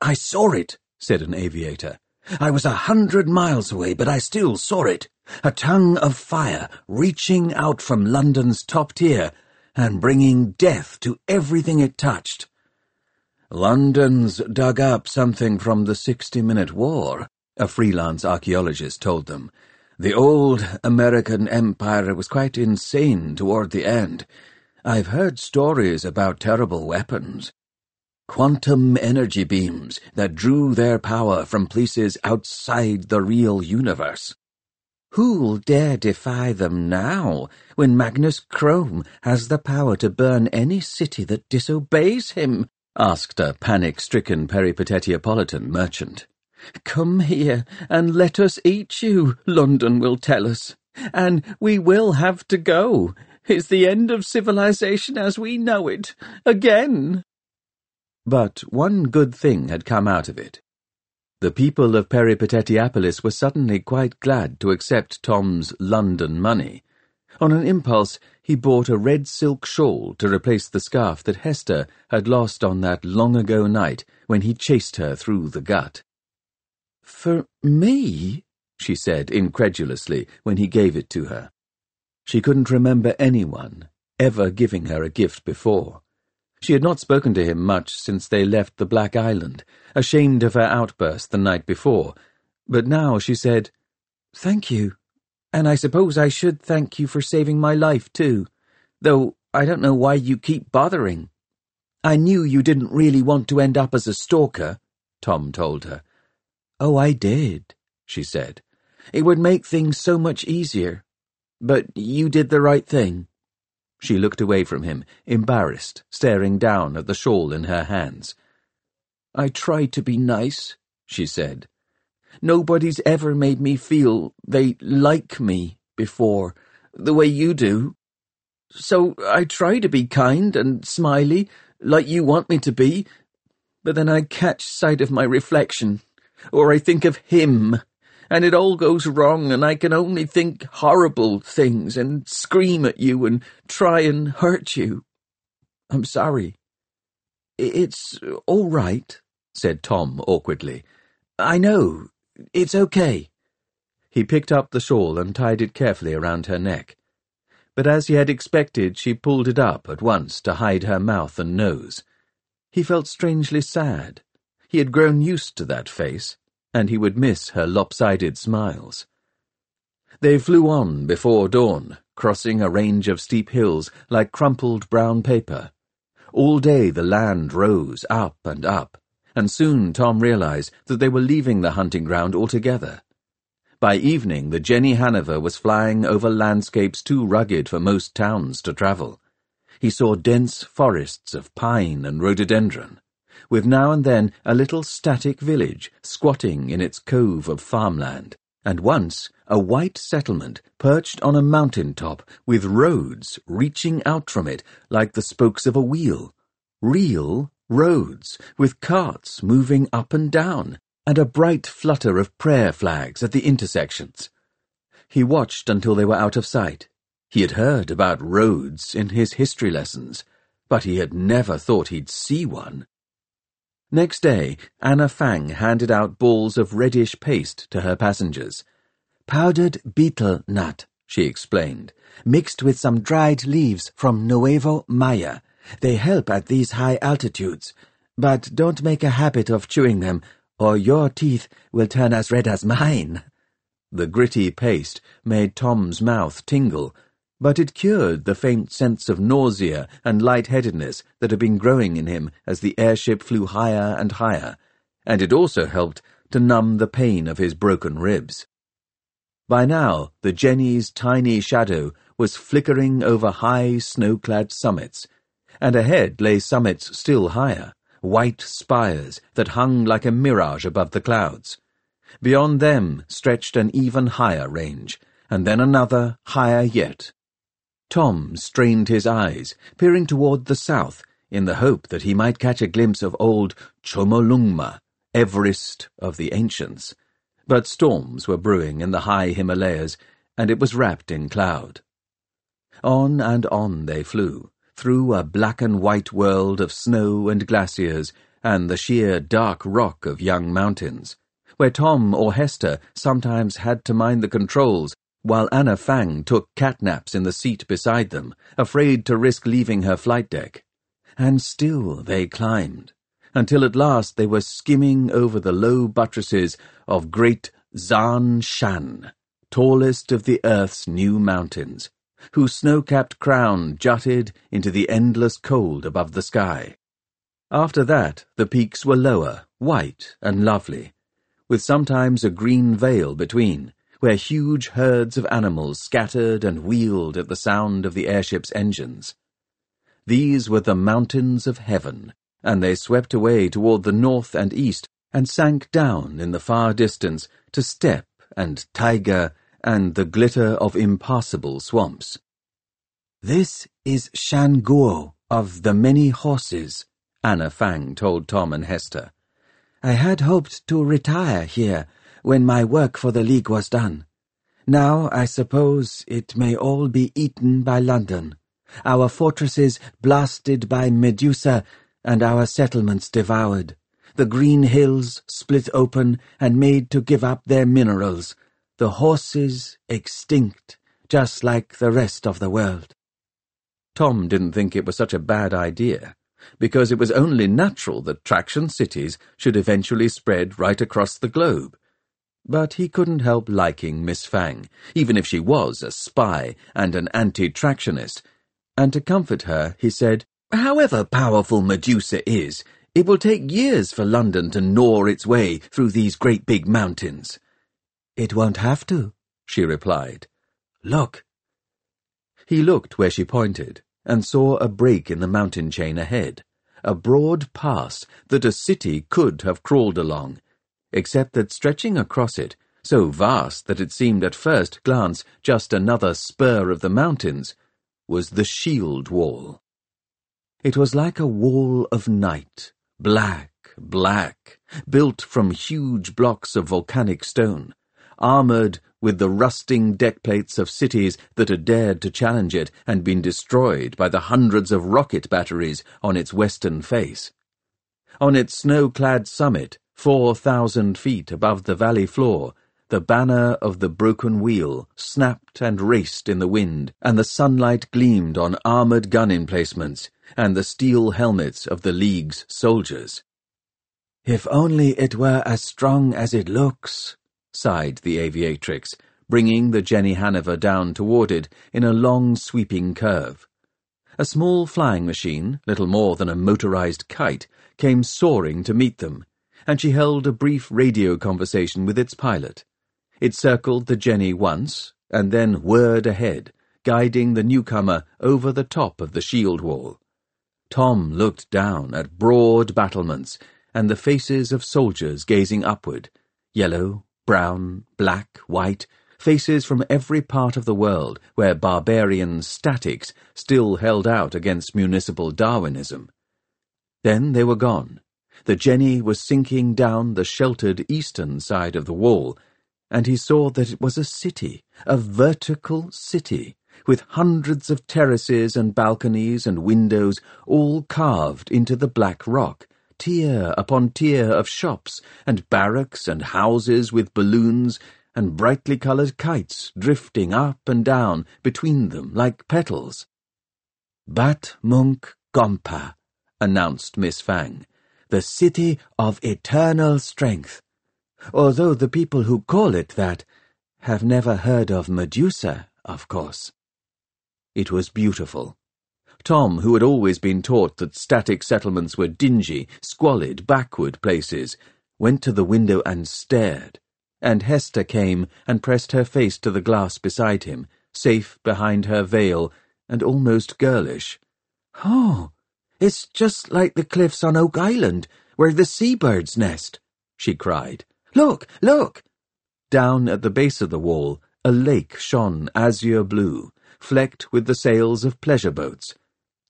I saw it, said an aviator. I was a hundred miles away, but I still saw it. A tongue of fire reaching out from London's top tier and bringing death to everything it touched. London's dug up something from the Sixty-Minute War, a freelance archaeologist told them. The old American Empire was quite insane toward the end. I've heard stories about terrible weapons. Quantum energy beams that drew their power from places outside the real universe. Who'll dare defy them now, when Magnus Crome has the power to burn any city that disobeys him? asked a panic-stricken Peripatetiopolitan merchant. Come here and let us eat you, London will tell us. And we will have to go. It's the end of civilization as we know it. Again. But one good thing had come out of it. The people of Peripatetiapolis were suddenly quite glad to accept Tom's London money. On an impulse, he bought a red silk shawl to replace the scarf that Hester had lost on that long-ago night when he chased her through the gut. For me? she said incredulously when he gave it to her. She couldn't remember anyone ever giving her a gift before. She had not spoken to him much since they left the Black Island, ashamed of her outburst the night before, but now she said, Thank you, and I suppose I should thank you for saving my life, too, though I don't know why you keep bothering. I knew you didn't really want to end up as a stalker, Tom told her. Oh, I did, she said. It would make things so much easier. But you did the right thing. She looked away from him, embarrassed, staring down at the shawl in her hands. I tried to be nice, she said. Nobody's ever made me feel they like me before, the way you do. So I try to be kind and smiley, like you want me to be, but then I catch sight of my reflection, or I think of him and it all goes wrong, and I can only think horrible things and scream at you and try and hurt you. I'm sorry. It's all right, said Tom awkwardly. I know. It's okay. He picked up the shawl and tied it carefully around her neck. But as he had expected, she pulled it up at once to hide her mouth and nose. He felt strangely sad. He had grown used to that face and he would miss her lopsided smiles. They flew on before dawn, crossing a range of steep hills like crumpled brown paper. All day the land rose up and up, and soon Tom realized that they were leaving the hunting ground altogether. By evening, the Jenny Haniver was flying over landscapes too rugged for most towns to travel. He saw dense forests of pine and rhododendron, with now and then a little static village squatting in its cove of farmland, and once a white settlement perched on a mountain top with roads reaching out from it like the spokes of a wheel. Real roads, with carts moving up and down, and a bright flutter of prayer flags at the intersections. He watched until they were out of sight. He had heard about roads in his history lessons, but he had never thought he'd see one. Next day, Anna Fang handed out balls of reddish paste to her passengers. Powdered betel nut, she explained, mixed with some dried leaves from Nuevo Maya. They help at these high altitudes, but don't make a habit of chewing them, or your teeth will turn as red as mine. The gritty paste made Tom's mouth tingle, but it cured the faint sense of nausea and lightheadedness that had been growing in him as the airship flew higher and higher, and it also helped to numb the pain of his broken ribs. By now, the Jenny's tiny shadow was flickering over high snow-clad summits, and ahead lay summits still higher, white spires that hung like a mirage above the clouds. Beyond them stretched an even higher range, and then another higher yet. Tom strained his eyes, peering toward the south, in the hope that he might catch a glimpse of old Chomolungma, Everest of the ancients. But storms were brewing in the high Himalayas, and it was wrapped in cloud. On and on they flew, through a black and white world of snow and glaciers and the sheer dark rock of young mountains, where Tom or Hester sometimes had to mind the controls while Anna Fang took catnaps in the seat beside them, afraid to risk leaving her flight deck. And still they climbed. until at last they were skimming over the low buttresses of great Zhan Shan, tallest of the earth's new mountains, whose snow-capped crown jutted into the endless cold above the sky. After that, the peaks were lower, white and lovely, with sometimes a green veil between, where huge herds of animals scattered and wheeled at the sound of the airship's engines. These were the mountains of heaven, and they swept away toward the north and east and sank down in the far distance to steppe and taiga and the glitter of impassable swamps. This is Shanguo of the many horses, Anna Fang told Tom and Hester. I had hoped to retire here when my work for the League was done. Now I suppose it may all be eaten by London, our fortresses blasted by Medusa and our settlements devoured, the green hills split open and made to give up their minerals, the horses extinct, just like the rest of the world. Tom didn't think it was such a bad idea, because it was only natural that traction cities should eventually spread right across the globe. But he couldn't help liking Miss Fang, even if she was a spy and an anti-tractionist, and to comfort her he said, However powerful Medusa is, it will take years for London to gnaw its way through these great big mountains. It won't have to, she replied. Look. He looked where she pointed, and saw a break in the mountain chain ahead, a broad pass that a city could have crawled along, except that stretching across it, so vast that it seemed at first glance just another spur of the mountains, was the shield wall. It was like a wall of night, black, black, built from huge blocks of volcanic stone, armoured with the rusting deck plates of cities that had dared to challenge it and been destroyed by the hundreds of rocket batteries on its western face. On its snow-clad summit, four thousand feet above the valley floor, the banner of the broken wheel snapped and raced in the wind, and the sunlight gleamed on armoured gun emplacements and the steel helmets of the League's soldiers. If only it were as strong as it looks, sighed the aviatrix, bringing the Jenny Haniver down toward it in a long sweeping curve. A small flying machine, little more than a motorized kite, came soaring to meet them, and she held a brief radio conversation with its pilot. It circled the Jenny once, and then whirred ahead, guiding the newcomer over the top of the shield wall. Tom looked down at broad battlements and the faces of soldiers gazing upward, yellow, brown, black, white, faces from every part of the world where barbarian statics still held out against municipal Darwinism. Then they were gone. The Jenny was sinking down the sheltered eastern side of the wall, and he saw that it was a city, a vertical city, with hundreds of terraces and balconies and windows all carved into the black rock, tier upon tier of shops, and barracks and houses with balloons, and brightly coloured kites drifting up and down between them like petals. Batmunkh Gompa, announced Miss Fang, the city of eternal strength, although the people who call it that have never heard of Medusa, of course. It was beautiful. Tom, who had always been taught that static settlements were dingy, squalid, backward places, went to the window and stared, and Hester came and pressed her face to the glass beside him, safe behind her veil, and almost girlish. Oh, it's just like the cliffs on Oak Island, where the seabirds nest, she cried. Look, look! Down at the base of the wall, a lake shone azure blue, flecked with the sails of pleasure boats,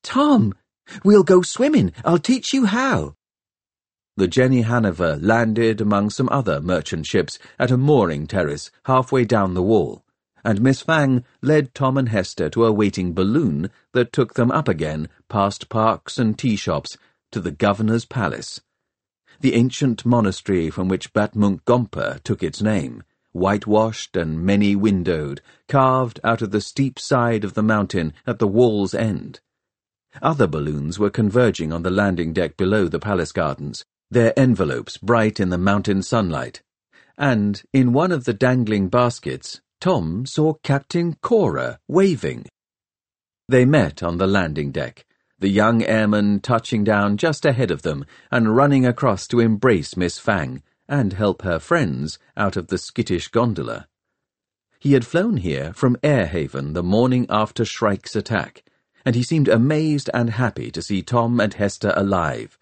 Tom, we'll go swimming. I'll teach you how. The Jenny Haniver landed among some other merchant ships at a mooring terrace halfway down the wall, and Miss Fang led Tom and Hester to a waiting balloon that took them up again past parks and tea shops to the governor's palace. The ancient monastery from which Batmunkh Gompa took its name, whitewashed and many-windowed, carved out of the steep side of the mountain at the wall's end. Other balloons were converging on the landing deck below the palace gardens, their envelopes bright in the mountain sunlight. And in one of the dangling baskets, Tom saw Captain Khora waving. They met on the landing deck, the young airman touching down just ahead of them and running across to embrace Miss Fang and help her friends out of the skittish gondola. He had flown here from Airhaven the morning after Shrike's attack, and he seemed amazed and happy to see Tom and Hester alive.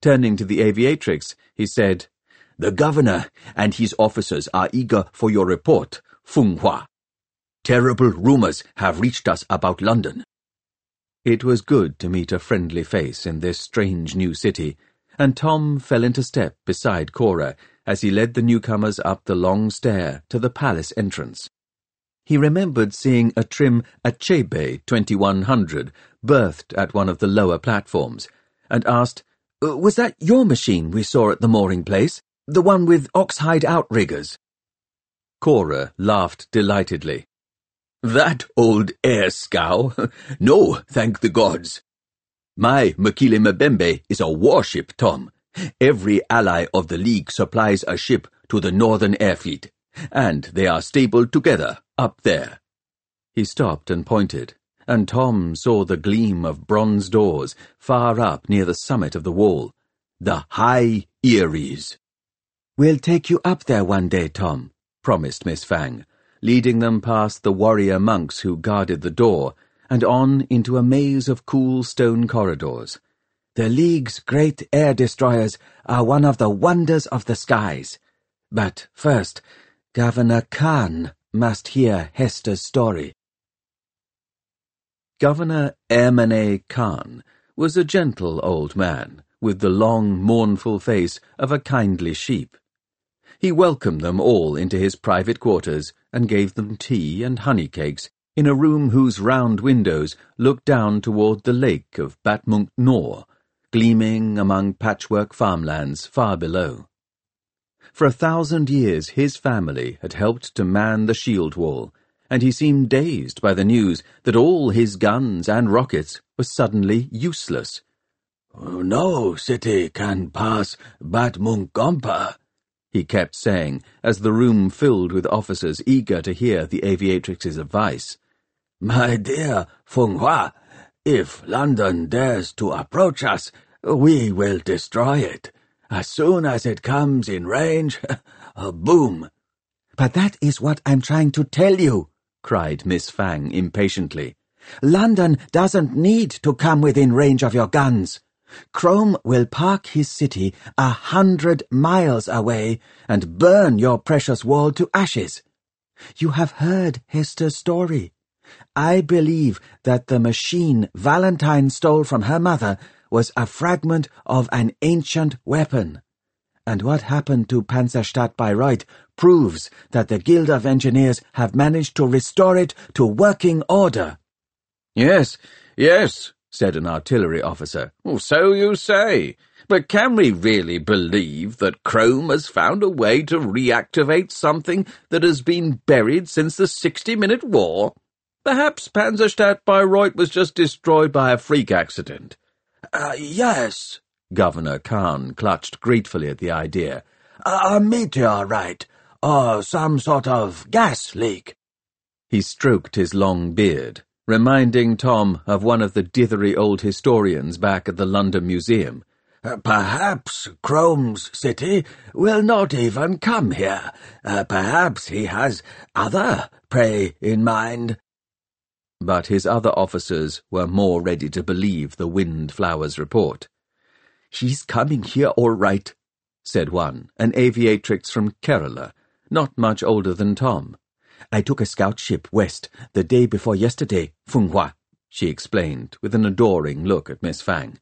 Turning to the aviatrix, he said, The governor and his officers are eager for your report, Feng Hua. Terrible rumors have reached us about London. It was good to meet a friendly face in this strange new city, and Tom fell into step beside Khora as he led the newcomers up the long stair to the palace entrance. He remembered seeing a trim Achebe 2100 berthed at one of the lower platforms, and asked, uh, Was that your machine we saw at the mooring place? The one with oxhide outriggers? Khora laughed delightedly. That old air scow? no, thank the gods. My Mokele-Mbembe is a warship, Tom. Every ally of the League supplies a ship to the Northern Air Fleet, and they are stabled together up there. He stopped and pointed, and Tom saw the gleam of bronze doors far up near the summit of the wall. The High Eyries. We'll take you up there one day, Tom, promised Miss Fang, leading them past the warrior monks who guarded the door and on into a maze of cool stone corridors. The League's great air destroyers are one of the wonders of the skies. But first, Governor Khan must hear Hester's story. Governor Ermine Khan was a gentle old man, with the long, mournful face of a kindly sheep. He welcomed them all into his private quarters and gave them tea and honey cakes in a room whose round windows looked down toward the lake of Batmunkh Nor, gleaming among patchwork farmlands far below. For a thousand years his family had helped to man the shield wall, and he seemed dazed by the news that all his guns and rockets were suddenly useless. No city can pass Batmunkh Gompa, he kept saying as the room filled with officers eager to hear the aviatrix's advice. My dear Feng Hua, if London dares to approach us, we will destroy it. As soon as it comes in range, a boom. But that is what I'm trying to tell you, cried Miss Fang impatiently. London doesn't need to come within range of your guns. Crome will park his city a hundred miles away and burn your precious wall to ashes. You have heard Hester's story. I believe that the machine Valentine stole from her mother was a fragment of an ancient weapon. And what happened to Panzerstadt Bayreuth proves that the Guild of Engineers have managed to restore it to working order. Yes, yes, said an artillery officer. Well, so you say. But can we really believe that Crome has found a way to reactivate something that has been buried since the sixty-minute war? Perhaps Panzerstadt Bayreuth was just destroyed by a freak accident. Uh, yes, Governor Khan clutched gratefully at the idea. A meteorite, or some sort of gas leak. He stroked his long beard, reminding Tom of one of the dithery old historians back at the London Museum. Uh, perhaps Crome's city will not even come here. Uh, perhaps he has other prey in mind. But his other officers were more ready to believe the Windflower's report. She's coming here all right, said one, an aviatrix from Kerala, not much older than Tom. I took a scout ship west the day before yesterday, Feng Hua, she explained, with an adoring look at Miss Fang.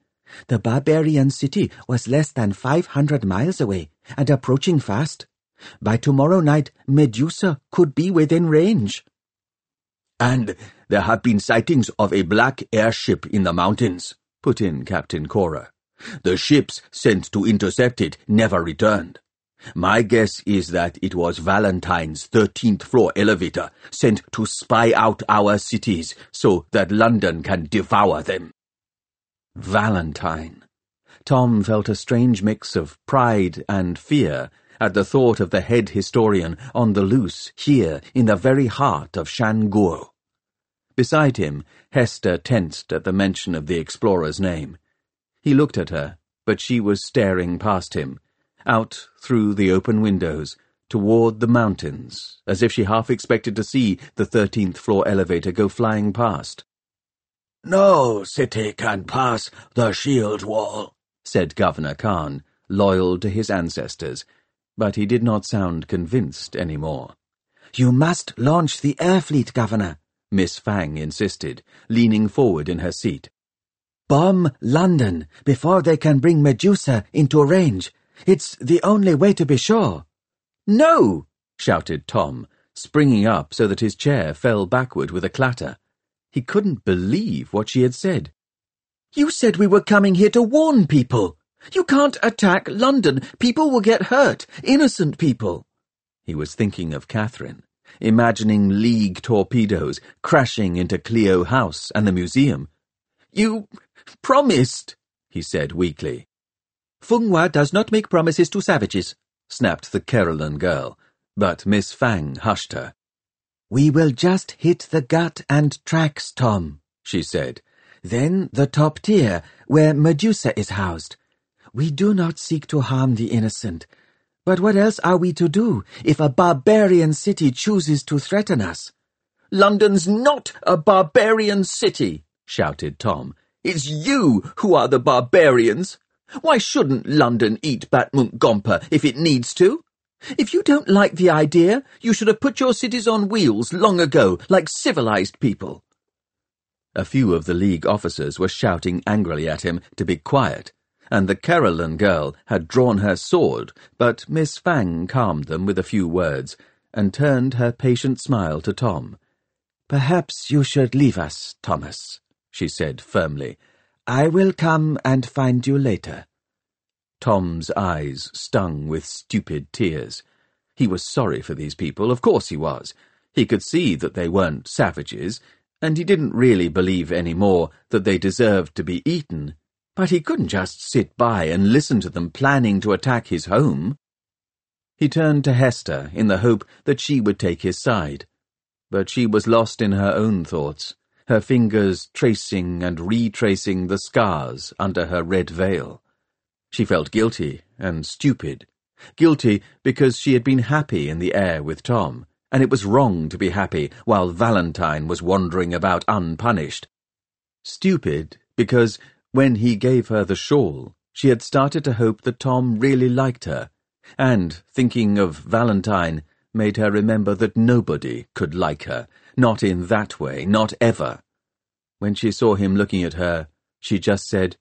The barbarian city was less than five hundred miles away, and approaching fast. By tomorrow night, Medusa could be within range. And there have been sightings of a black airship in the mountains, put in Captain Khora. The ships sent to intercept it never returned. My guess is that it was Valentine's 13th floor elevator sent to spy out our cities so that London can devour them. Valentine. Tom felt a strange mix of pride and fear at the thought of the head historian on the loose here in the very heart of Shanguo. Beside him, Hester tensed at the mention of the explorer's name. He looked at her, but she was staring past him, out through the open windows, toward the mountains, as if she half expected to see the thirteenth floor elevator go flying past. No city can pass the shield wall, said Governor Khan, loyal to his ancestors, but he did not sound convinced any more. You must launch the air fleet, Governor, Miss Fang insisted, leaning forward in her seat. Bomb London before they can bring Medusa into range. It's the only way to be sure. No! shouted Tom, springing up so that his chair fell backward with a clatter. He couldn't believe what she had said. You said we were coming here to warn people. You can't attack London. People will get hurt. Innocent people. He was thinking of Catherine, imagining League torpedoes crashing into Clio House and the museum. You promised, he said weakly. Fenghua does not make promises to savages, snapped the Caroline girl, but Miss Fang hushed her. We will just hit the gut and tracks, Tom, she said. Then the top tier, where Medusa is housed. We do not seek to harm the innocent. But what else are we to do if a barbarian city chooses to threaten us? London's not a barbarian city, shouted Tom. It's you who are the barbarians. Why shouldn't London eat Batmunkh if it needs to? If you don't like the idea, you should have put your cities on wheels long ago, like civilized people. A few of the League officers were shouting angrily at him to be quiet, and the Caroline girl had drawn her sword, but Miss Fang calmed them with a few words, and turned her patient smile to Tom. Perhaps you should leave us, Thomas, she said firmly. I will come and find you later. Tom's eyes stung with stupid tears. He was sorry for these people, of course he was. He could see that they weren't savages, and he didn't really believe any more that they deserved to be eaten, but he couldn't just sit by and listen to them planning to attack his home. He turned to Hester in the hope that she would take his side, but she was lost in her own thoughts, her fingers tracing and retracing the scars under her red veil. She felt guilty and stupid. Guilty because she had been happy in the air with Tom, and it was wrong to be happy while Valentine was wandering about unpunished. Stupid because when he gave her the shawl, she had started to hope that Tom really liked her, and, thinking of Valentine, made her remember that nobody could like her, not in that way, not ever. When she saw him looking at her, she just said,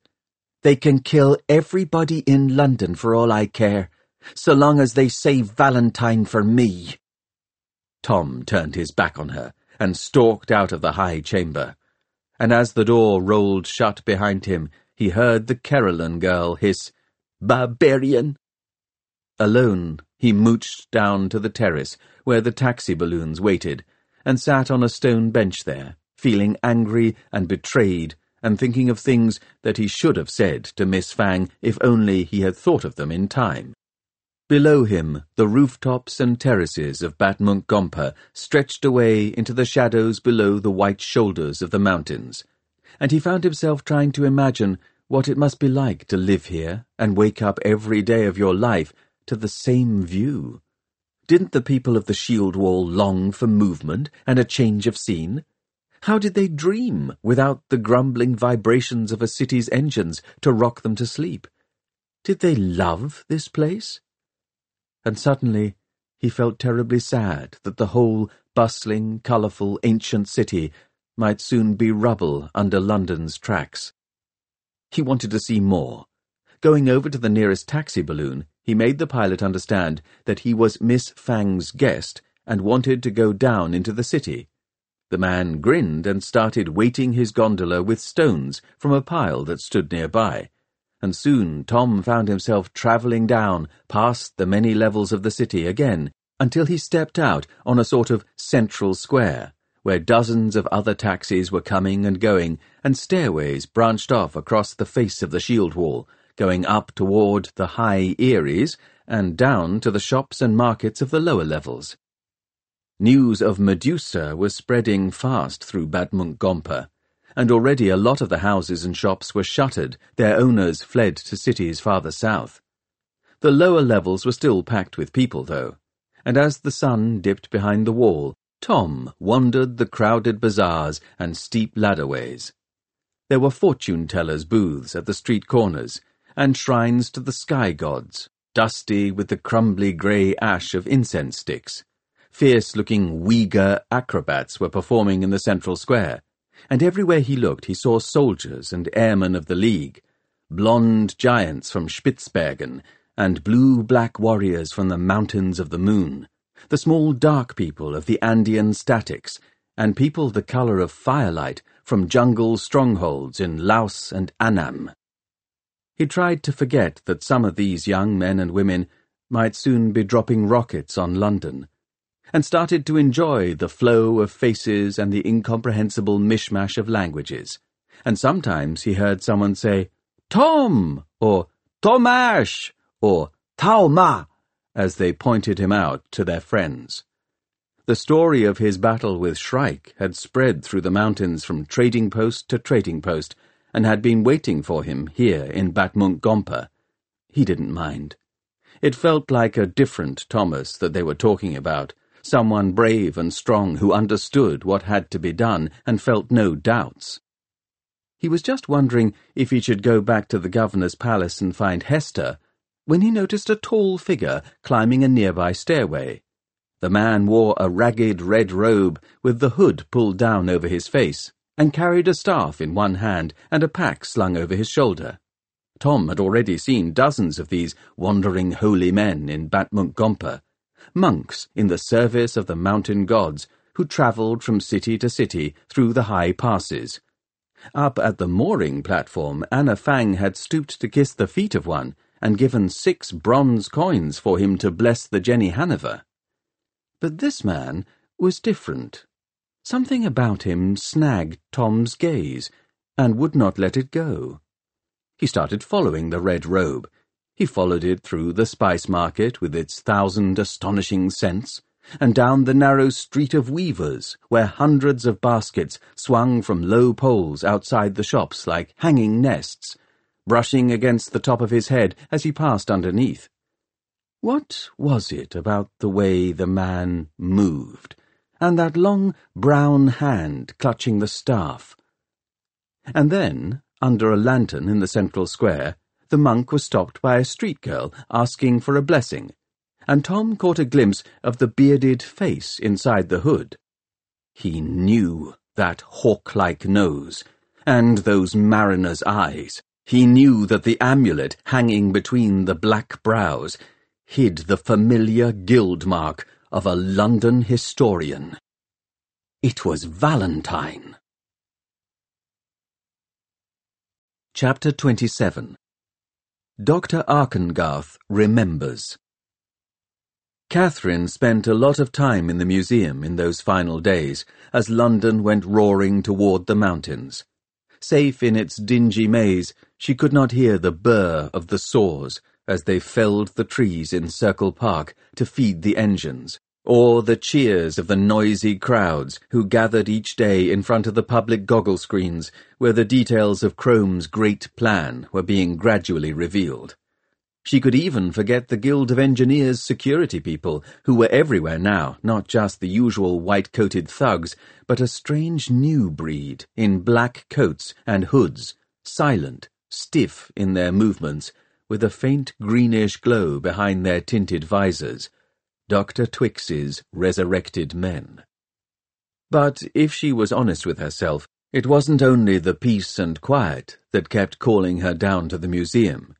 they can kill everybody in London for all I care, so long as they save Valentine for me. Tom turned his back on her and stalked out of the high chamber. And as the door rolled shut behind him, he heard the Caroline girl hiss, Barbarian! Alone, he mooched down to the terrace where the taxi balloons waited, and sat on a stone bench there, feeling angry and betrayed and thinking of things that he should have said to Miss Fang if only he had thought of them in time. Below him, the rooftops and terraces of Batmunkh Gompa stretched away into the shadows below the white shoulders of the mountains, and he found himself trying to imagine what it must be like to live here and wake up every day of your life to the same view. Didn't the people of the shield wall long for movement and a change of scene? How did they dream without the grumbling vibrations of a city's engines to rock them to sleep? Did they love this place? And suddenly he felt terribly sad that the whole bustling, colourful, ancient city might soon be rubble under London's tracks. He wanted to see more. Going over to the nearest taxi balloon, he made the pilot understand that he was Miss Fang's guest and wanted to go down into the city. The man grinned and started weighting his gondola with stones from a pile that stood nearby, and soon Tom found himself travelling down past the many levels of the city again until he stepped out on a sort of central square, where dozens of other taxis were coming and going, and stairways branched off across the face of the shield wall, going up toward the high Eyries and down to the shops and markets of the lower levels. News of Medusa was spreading fast through Batmunkh Gompa, and already a lot of the houses and shops were shuttered, their owners fled to cities farther south. The lower levels were still packed with people, though, and as the sun dipped behind the wall, Tom wandered the crowded bazaars and steep ladderways. There were fortune tellers' booths at the street corners, and shrines to the sky gods, dusty with the crumbly grey ash of incense sticks. Fierce-looking Uyghur acrobats were performing in the central square, and everywhere he looked he saw soldiers and airmen of the League, blonde giants from Spitzbergen, and blue-black warriors from the Mountains of the Moon, the small dark people of the Andean Statics, and people the colour of firelight from jungle strongholds in Laos and Annam. He tried to forget that some of these young men and women might soon be dropping rockets on London, and started to enjoy the flow of faces and the incomprehensible mishmash of languages. And sometimes he heard someone say, Tom, or Tomash, or Tauma, as they pointed him out to their friends. The story of his battle with Shrike had spread through the mountains from trading post to trading post, and had been waiting for him here in Batmunkh Gompa. He didn't mind. It felt like a different Thomas that they were talking about, someone brave and strong who understood what had to be done and felt no doubts. He was just wondering if he should go back to the governor's palace and find Hester, when he noticed a tall figure climbing a nearby stairway. The man wore a ragged red robe with the hood pulled down over his face and carried a staff in one hand and a pack slung over his shoulder. Tom had already seen dozens of these wandering holy men in Batmunkh monks in the service of the mountain gods who travelled from city to city through the high passes. Up at the mooring platform, Anna Fang had stooped to kiss the feet of one and given six bronze coins for him to bless the Jenny Haniver. But this man was different. Something about him snagged Tom's gaze and would not let it go. He started following the red robe. He followed it through the spice market with its thousand astonishing scents, and down the narrow street of weavers, where hundreds of baskets swung from low poles outside the shops like hanging nests, brushing against the top of his head as he passed underneath. What was it about the way the man moved? And that long brown hand clutching the staff. And then, under a lantern in the central square, the monk was stopped by a street girl asking for a blessing, and Tom caught a glimpse of the bearded face inside the hood. He knew that hawk-like nose, and those mariner's eyes. He knew that the amulet hanging between the black brows hid the familiar guild mark of a London historian. It was Valentine. Chapter 27 Dr. Arkengarth Remembers Catherine spent a lot of time in the museum in those final days as London went roaring toward the mountains. Safe in its dingy maze, she could not hear the burr of the saws as they felled the trees in Circle Park to feed the engines, or the cheers of the noisy crowds who gathered each day in front of the public goggle screens where the details of Crome's great plan were being gradually revealed. She could even forget the Guild of Engineers security people, who were everywhere now, not just the usual white-coated thugs, but a strange new breed in black coats and hoods, silent, stiff in their movements, with a faint greenish glow behind their tinted visors, Dr. Twix's resurrected men. But if she was honest with herself, it wasn't only the peace and quiet that kept calling her down to the museum.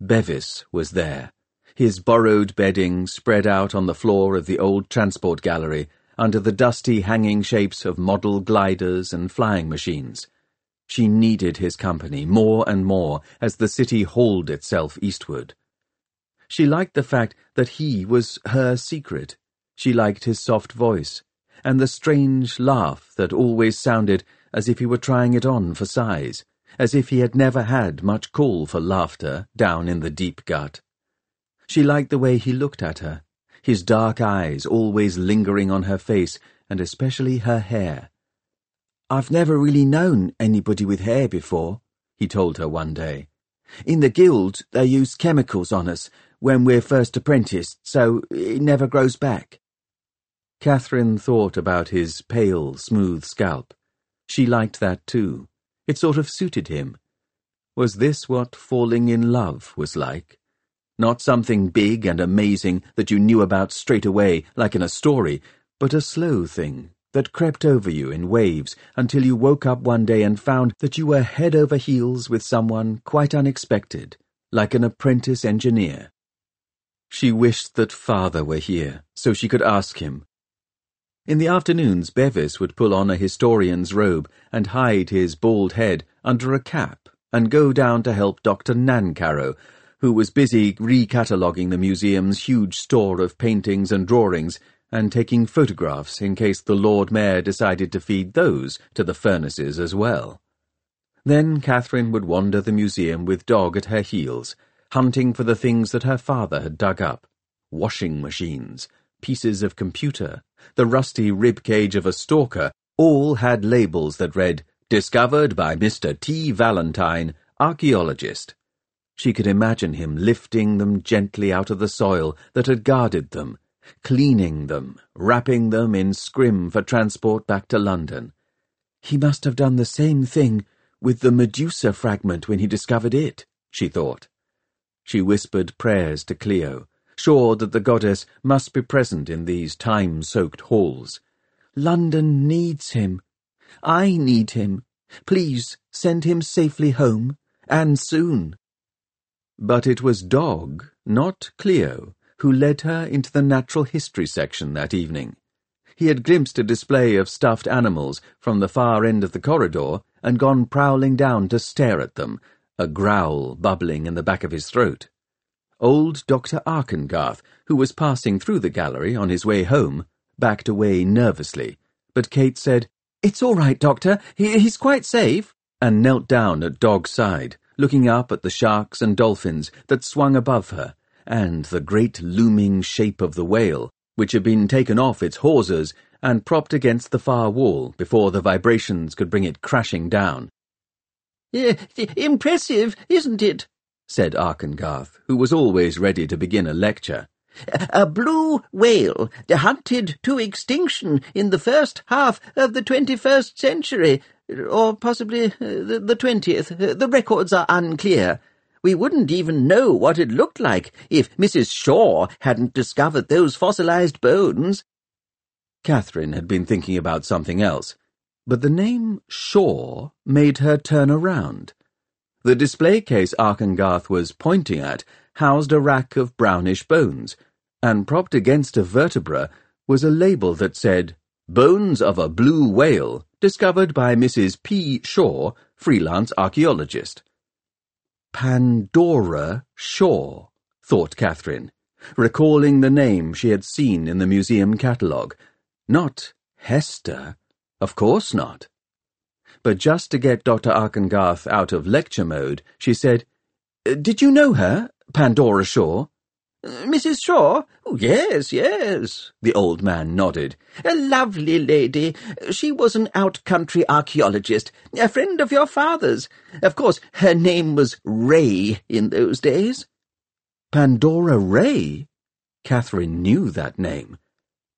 Bevis was there, his borrowed bedding spread out on the floor of the old transport gallery under the dusty hanging shapes of model gliders and flying machines. She needed his company more and more as the city hauled itself eastward. She liked the fact that he was her secret. She liked his soft voice, and the strange laugh that always sounded as if he were trying it on for size, as if he had never had much call for laughter down in the deep gut. She liked the way he looked at her, his dark eyes always lingering on her face, and especially her hair. I've never really known anybody with hair before, he told her one day. In the guild, they use chemicals on us when we're first apprenticed, so it never grows back. Catherine thought about his pale, smooth scalp. She liked that too. It sort of suited him. Was this what falling in love was like? Not something big and amazing that you knew about straight away, like in a story, but a slow thing that crept over you in waves until you woke up one day and found that you were head over heels with someone quite unexpected, like an apprentice engineer. She wished that father were here, so she could ask him in the afternoons, Bevis would pull on a historian's robe and hide his bald head under a cap and go down to help Dr. Nancarrow, who was busy recataloguing the museum's huge store of paintings and drawings and taking photographs in case the Lord Mayor decided to feed those to the furnaces as well. Then Catherine would wander the museum with Dog at her heels, hunting for the things that her father had dug up washing machines, pieces of computer, the rusty rib cage of a stalker, all had labels that read, Discovered by Mr. T. Valentine, archaeologist. She could imagine him lifting them gently out of the soil that had guarded them, cleaning them, wrapping them in scrim for transport back to London. He must have done the same thing with the Medusa fragment when he discovered it, she thought. She whispered prayers to Clio, sure that the goddess must be present in these time-soaked halls. London needs him. I need him. Please send him safely home, and soon. But it was Dog, not Clio, who led her into the natural history section that evening. He had glimpsed a display of stuffed animals from the far end of the corridor and gone prowling down to stare at them, a growl bubbling in the back of his throat. Old Dr. Arkengarth, who was passing through the gallery on his way home, backed away nervously, but Kate said, It's all right, Doctor. He, he's quite safe, and knelt down at Dog's side, looking up at the sharks and dolphins that swung above her, and the great looming shape of the whale, which had been taken off its hawsers and propped against the far wall before the vibrations could bring it crashing down. impressive, isn't it? said Arkengarth, who was always ready to begin a lecture. A blue whale, hunted to extinction in the first half of the twenty-first century, or possibly uh, the twentieth. The records are unclear. We wouldn't even know what it looked like if Mrs. Shaw hadn't discovered those fossilized bones. Catherine had been thinking about something else, but the name Shaw made her turn around. The display case Arkengarth was pointing at housed a rack of brownish bones, and propped against a vertebra was a label that said, Bones of a Blue Whale, discovered by Mrs. P. Shaw, freelance archaeologist. Pandora Shaw, thought Catherine, recalling the name she had seen in the museum catalogue. Not Hester, of course not but just to get Dr. Arkengarth out of lecture mode, she said, Did you know her, Pandora Shaw? Uh, Mrs. Shaw? Oh, yes, yes, the old man nodded. A lovely lady. She was an out-country archaeologist, a friend of your father's. Of course, her name was Ray in those days. Pandora Ray? Catherine knew that name.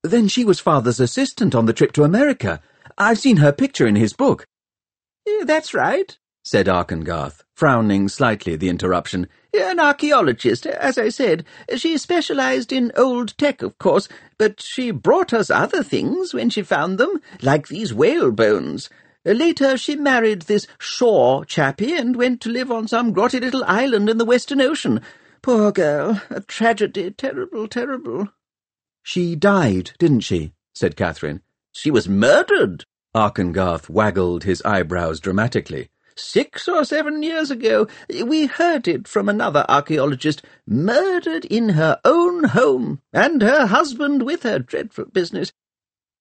Then she was father's assistant on the trip to America. I've seen her picture in his book. That's right, said Arkengarth, frowning slightly at the interruption. An archaeologist, as I said. She specialized in old tech, of course, but she brought us other things when she found them, like these whale bones. Later she married this Shaw chappie and went to live on some grotty little island in the Western Ocean. Poor girl, a tragedy, terrible, terrible. She died, didn't she? said Catherine. She was murdered, Arkengarth waggled his eyebrows dramatically. Six or seven years ago, we heard it from another archaeologist, murdered in her own home, and her husband with her dreadful business.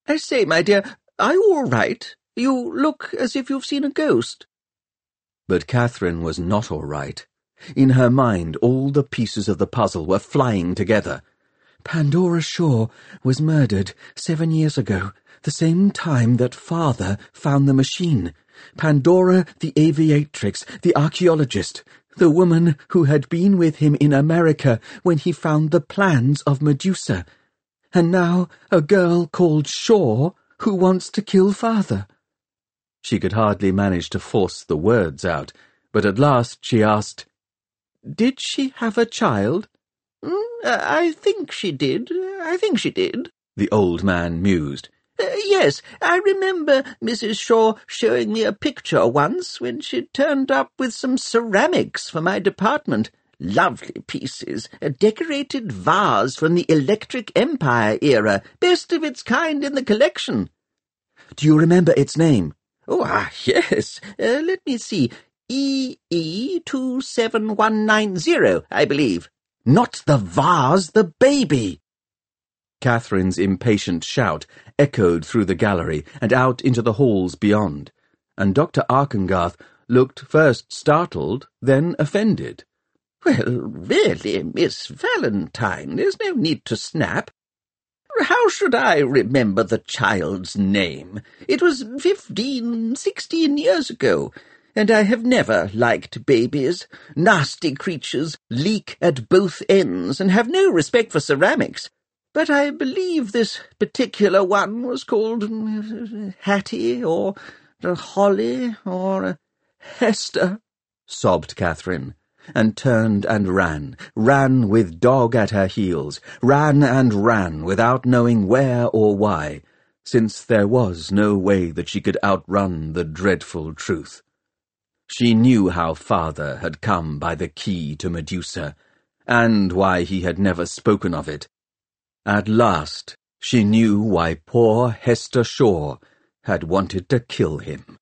I say, my dear, are you all right? You look as if you've seen a ghost. But Catherine was not all right. In her mind, all the pieces of the puzzle were flying together. Pandora Shaw was murdered seven years ago, the same time that father found the machine. Pandora the aviatrix, the archaeologist, the woman who had been with him in America when he found the plans of Medusa. And now a girl called Shaw who wants to kill father. She could hardly manage to force the words out, but at last she asked, Did she have a child? Mm, I think she did. I think she did. The old man mused. Uh, yes, I remember Mrs. Shaw showing me a picture once when she turned up with some ceramics for my department. Lovely pieces, a decorated vase from the Electric Empire era, best of its kind in the collection. Do you remember its name? Oh, ah, yes. Uh, let me see. EE27190, I believe. Not the vase, the baby! Catherine's impatient shout echoed through the gallery and out into the halls beyond, and Dr. Arkengarth looked first startled, then offended. Well, really, Miss Valentine, there's no need to snap. How should I remember the child's name? It was fifteen, sixteen years ago, and I have never liked babies. Nasty creatures leak at both ends and have no respect for ceramics. But I believe this particular one was called Hattie, or Holly, or Hester, sobbed Catherine, and turned and ran, ran with dog at her heels, ran and ran without knowing where or why, since there was no way that she could outrun the dreadful truth. She knew how father had come by the key to Medusa, and why he had never spoken of it, at last, she knew why poor Hester Shaw had wanted to kill him.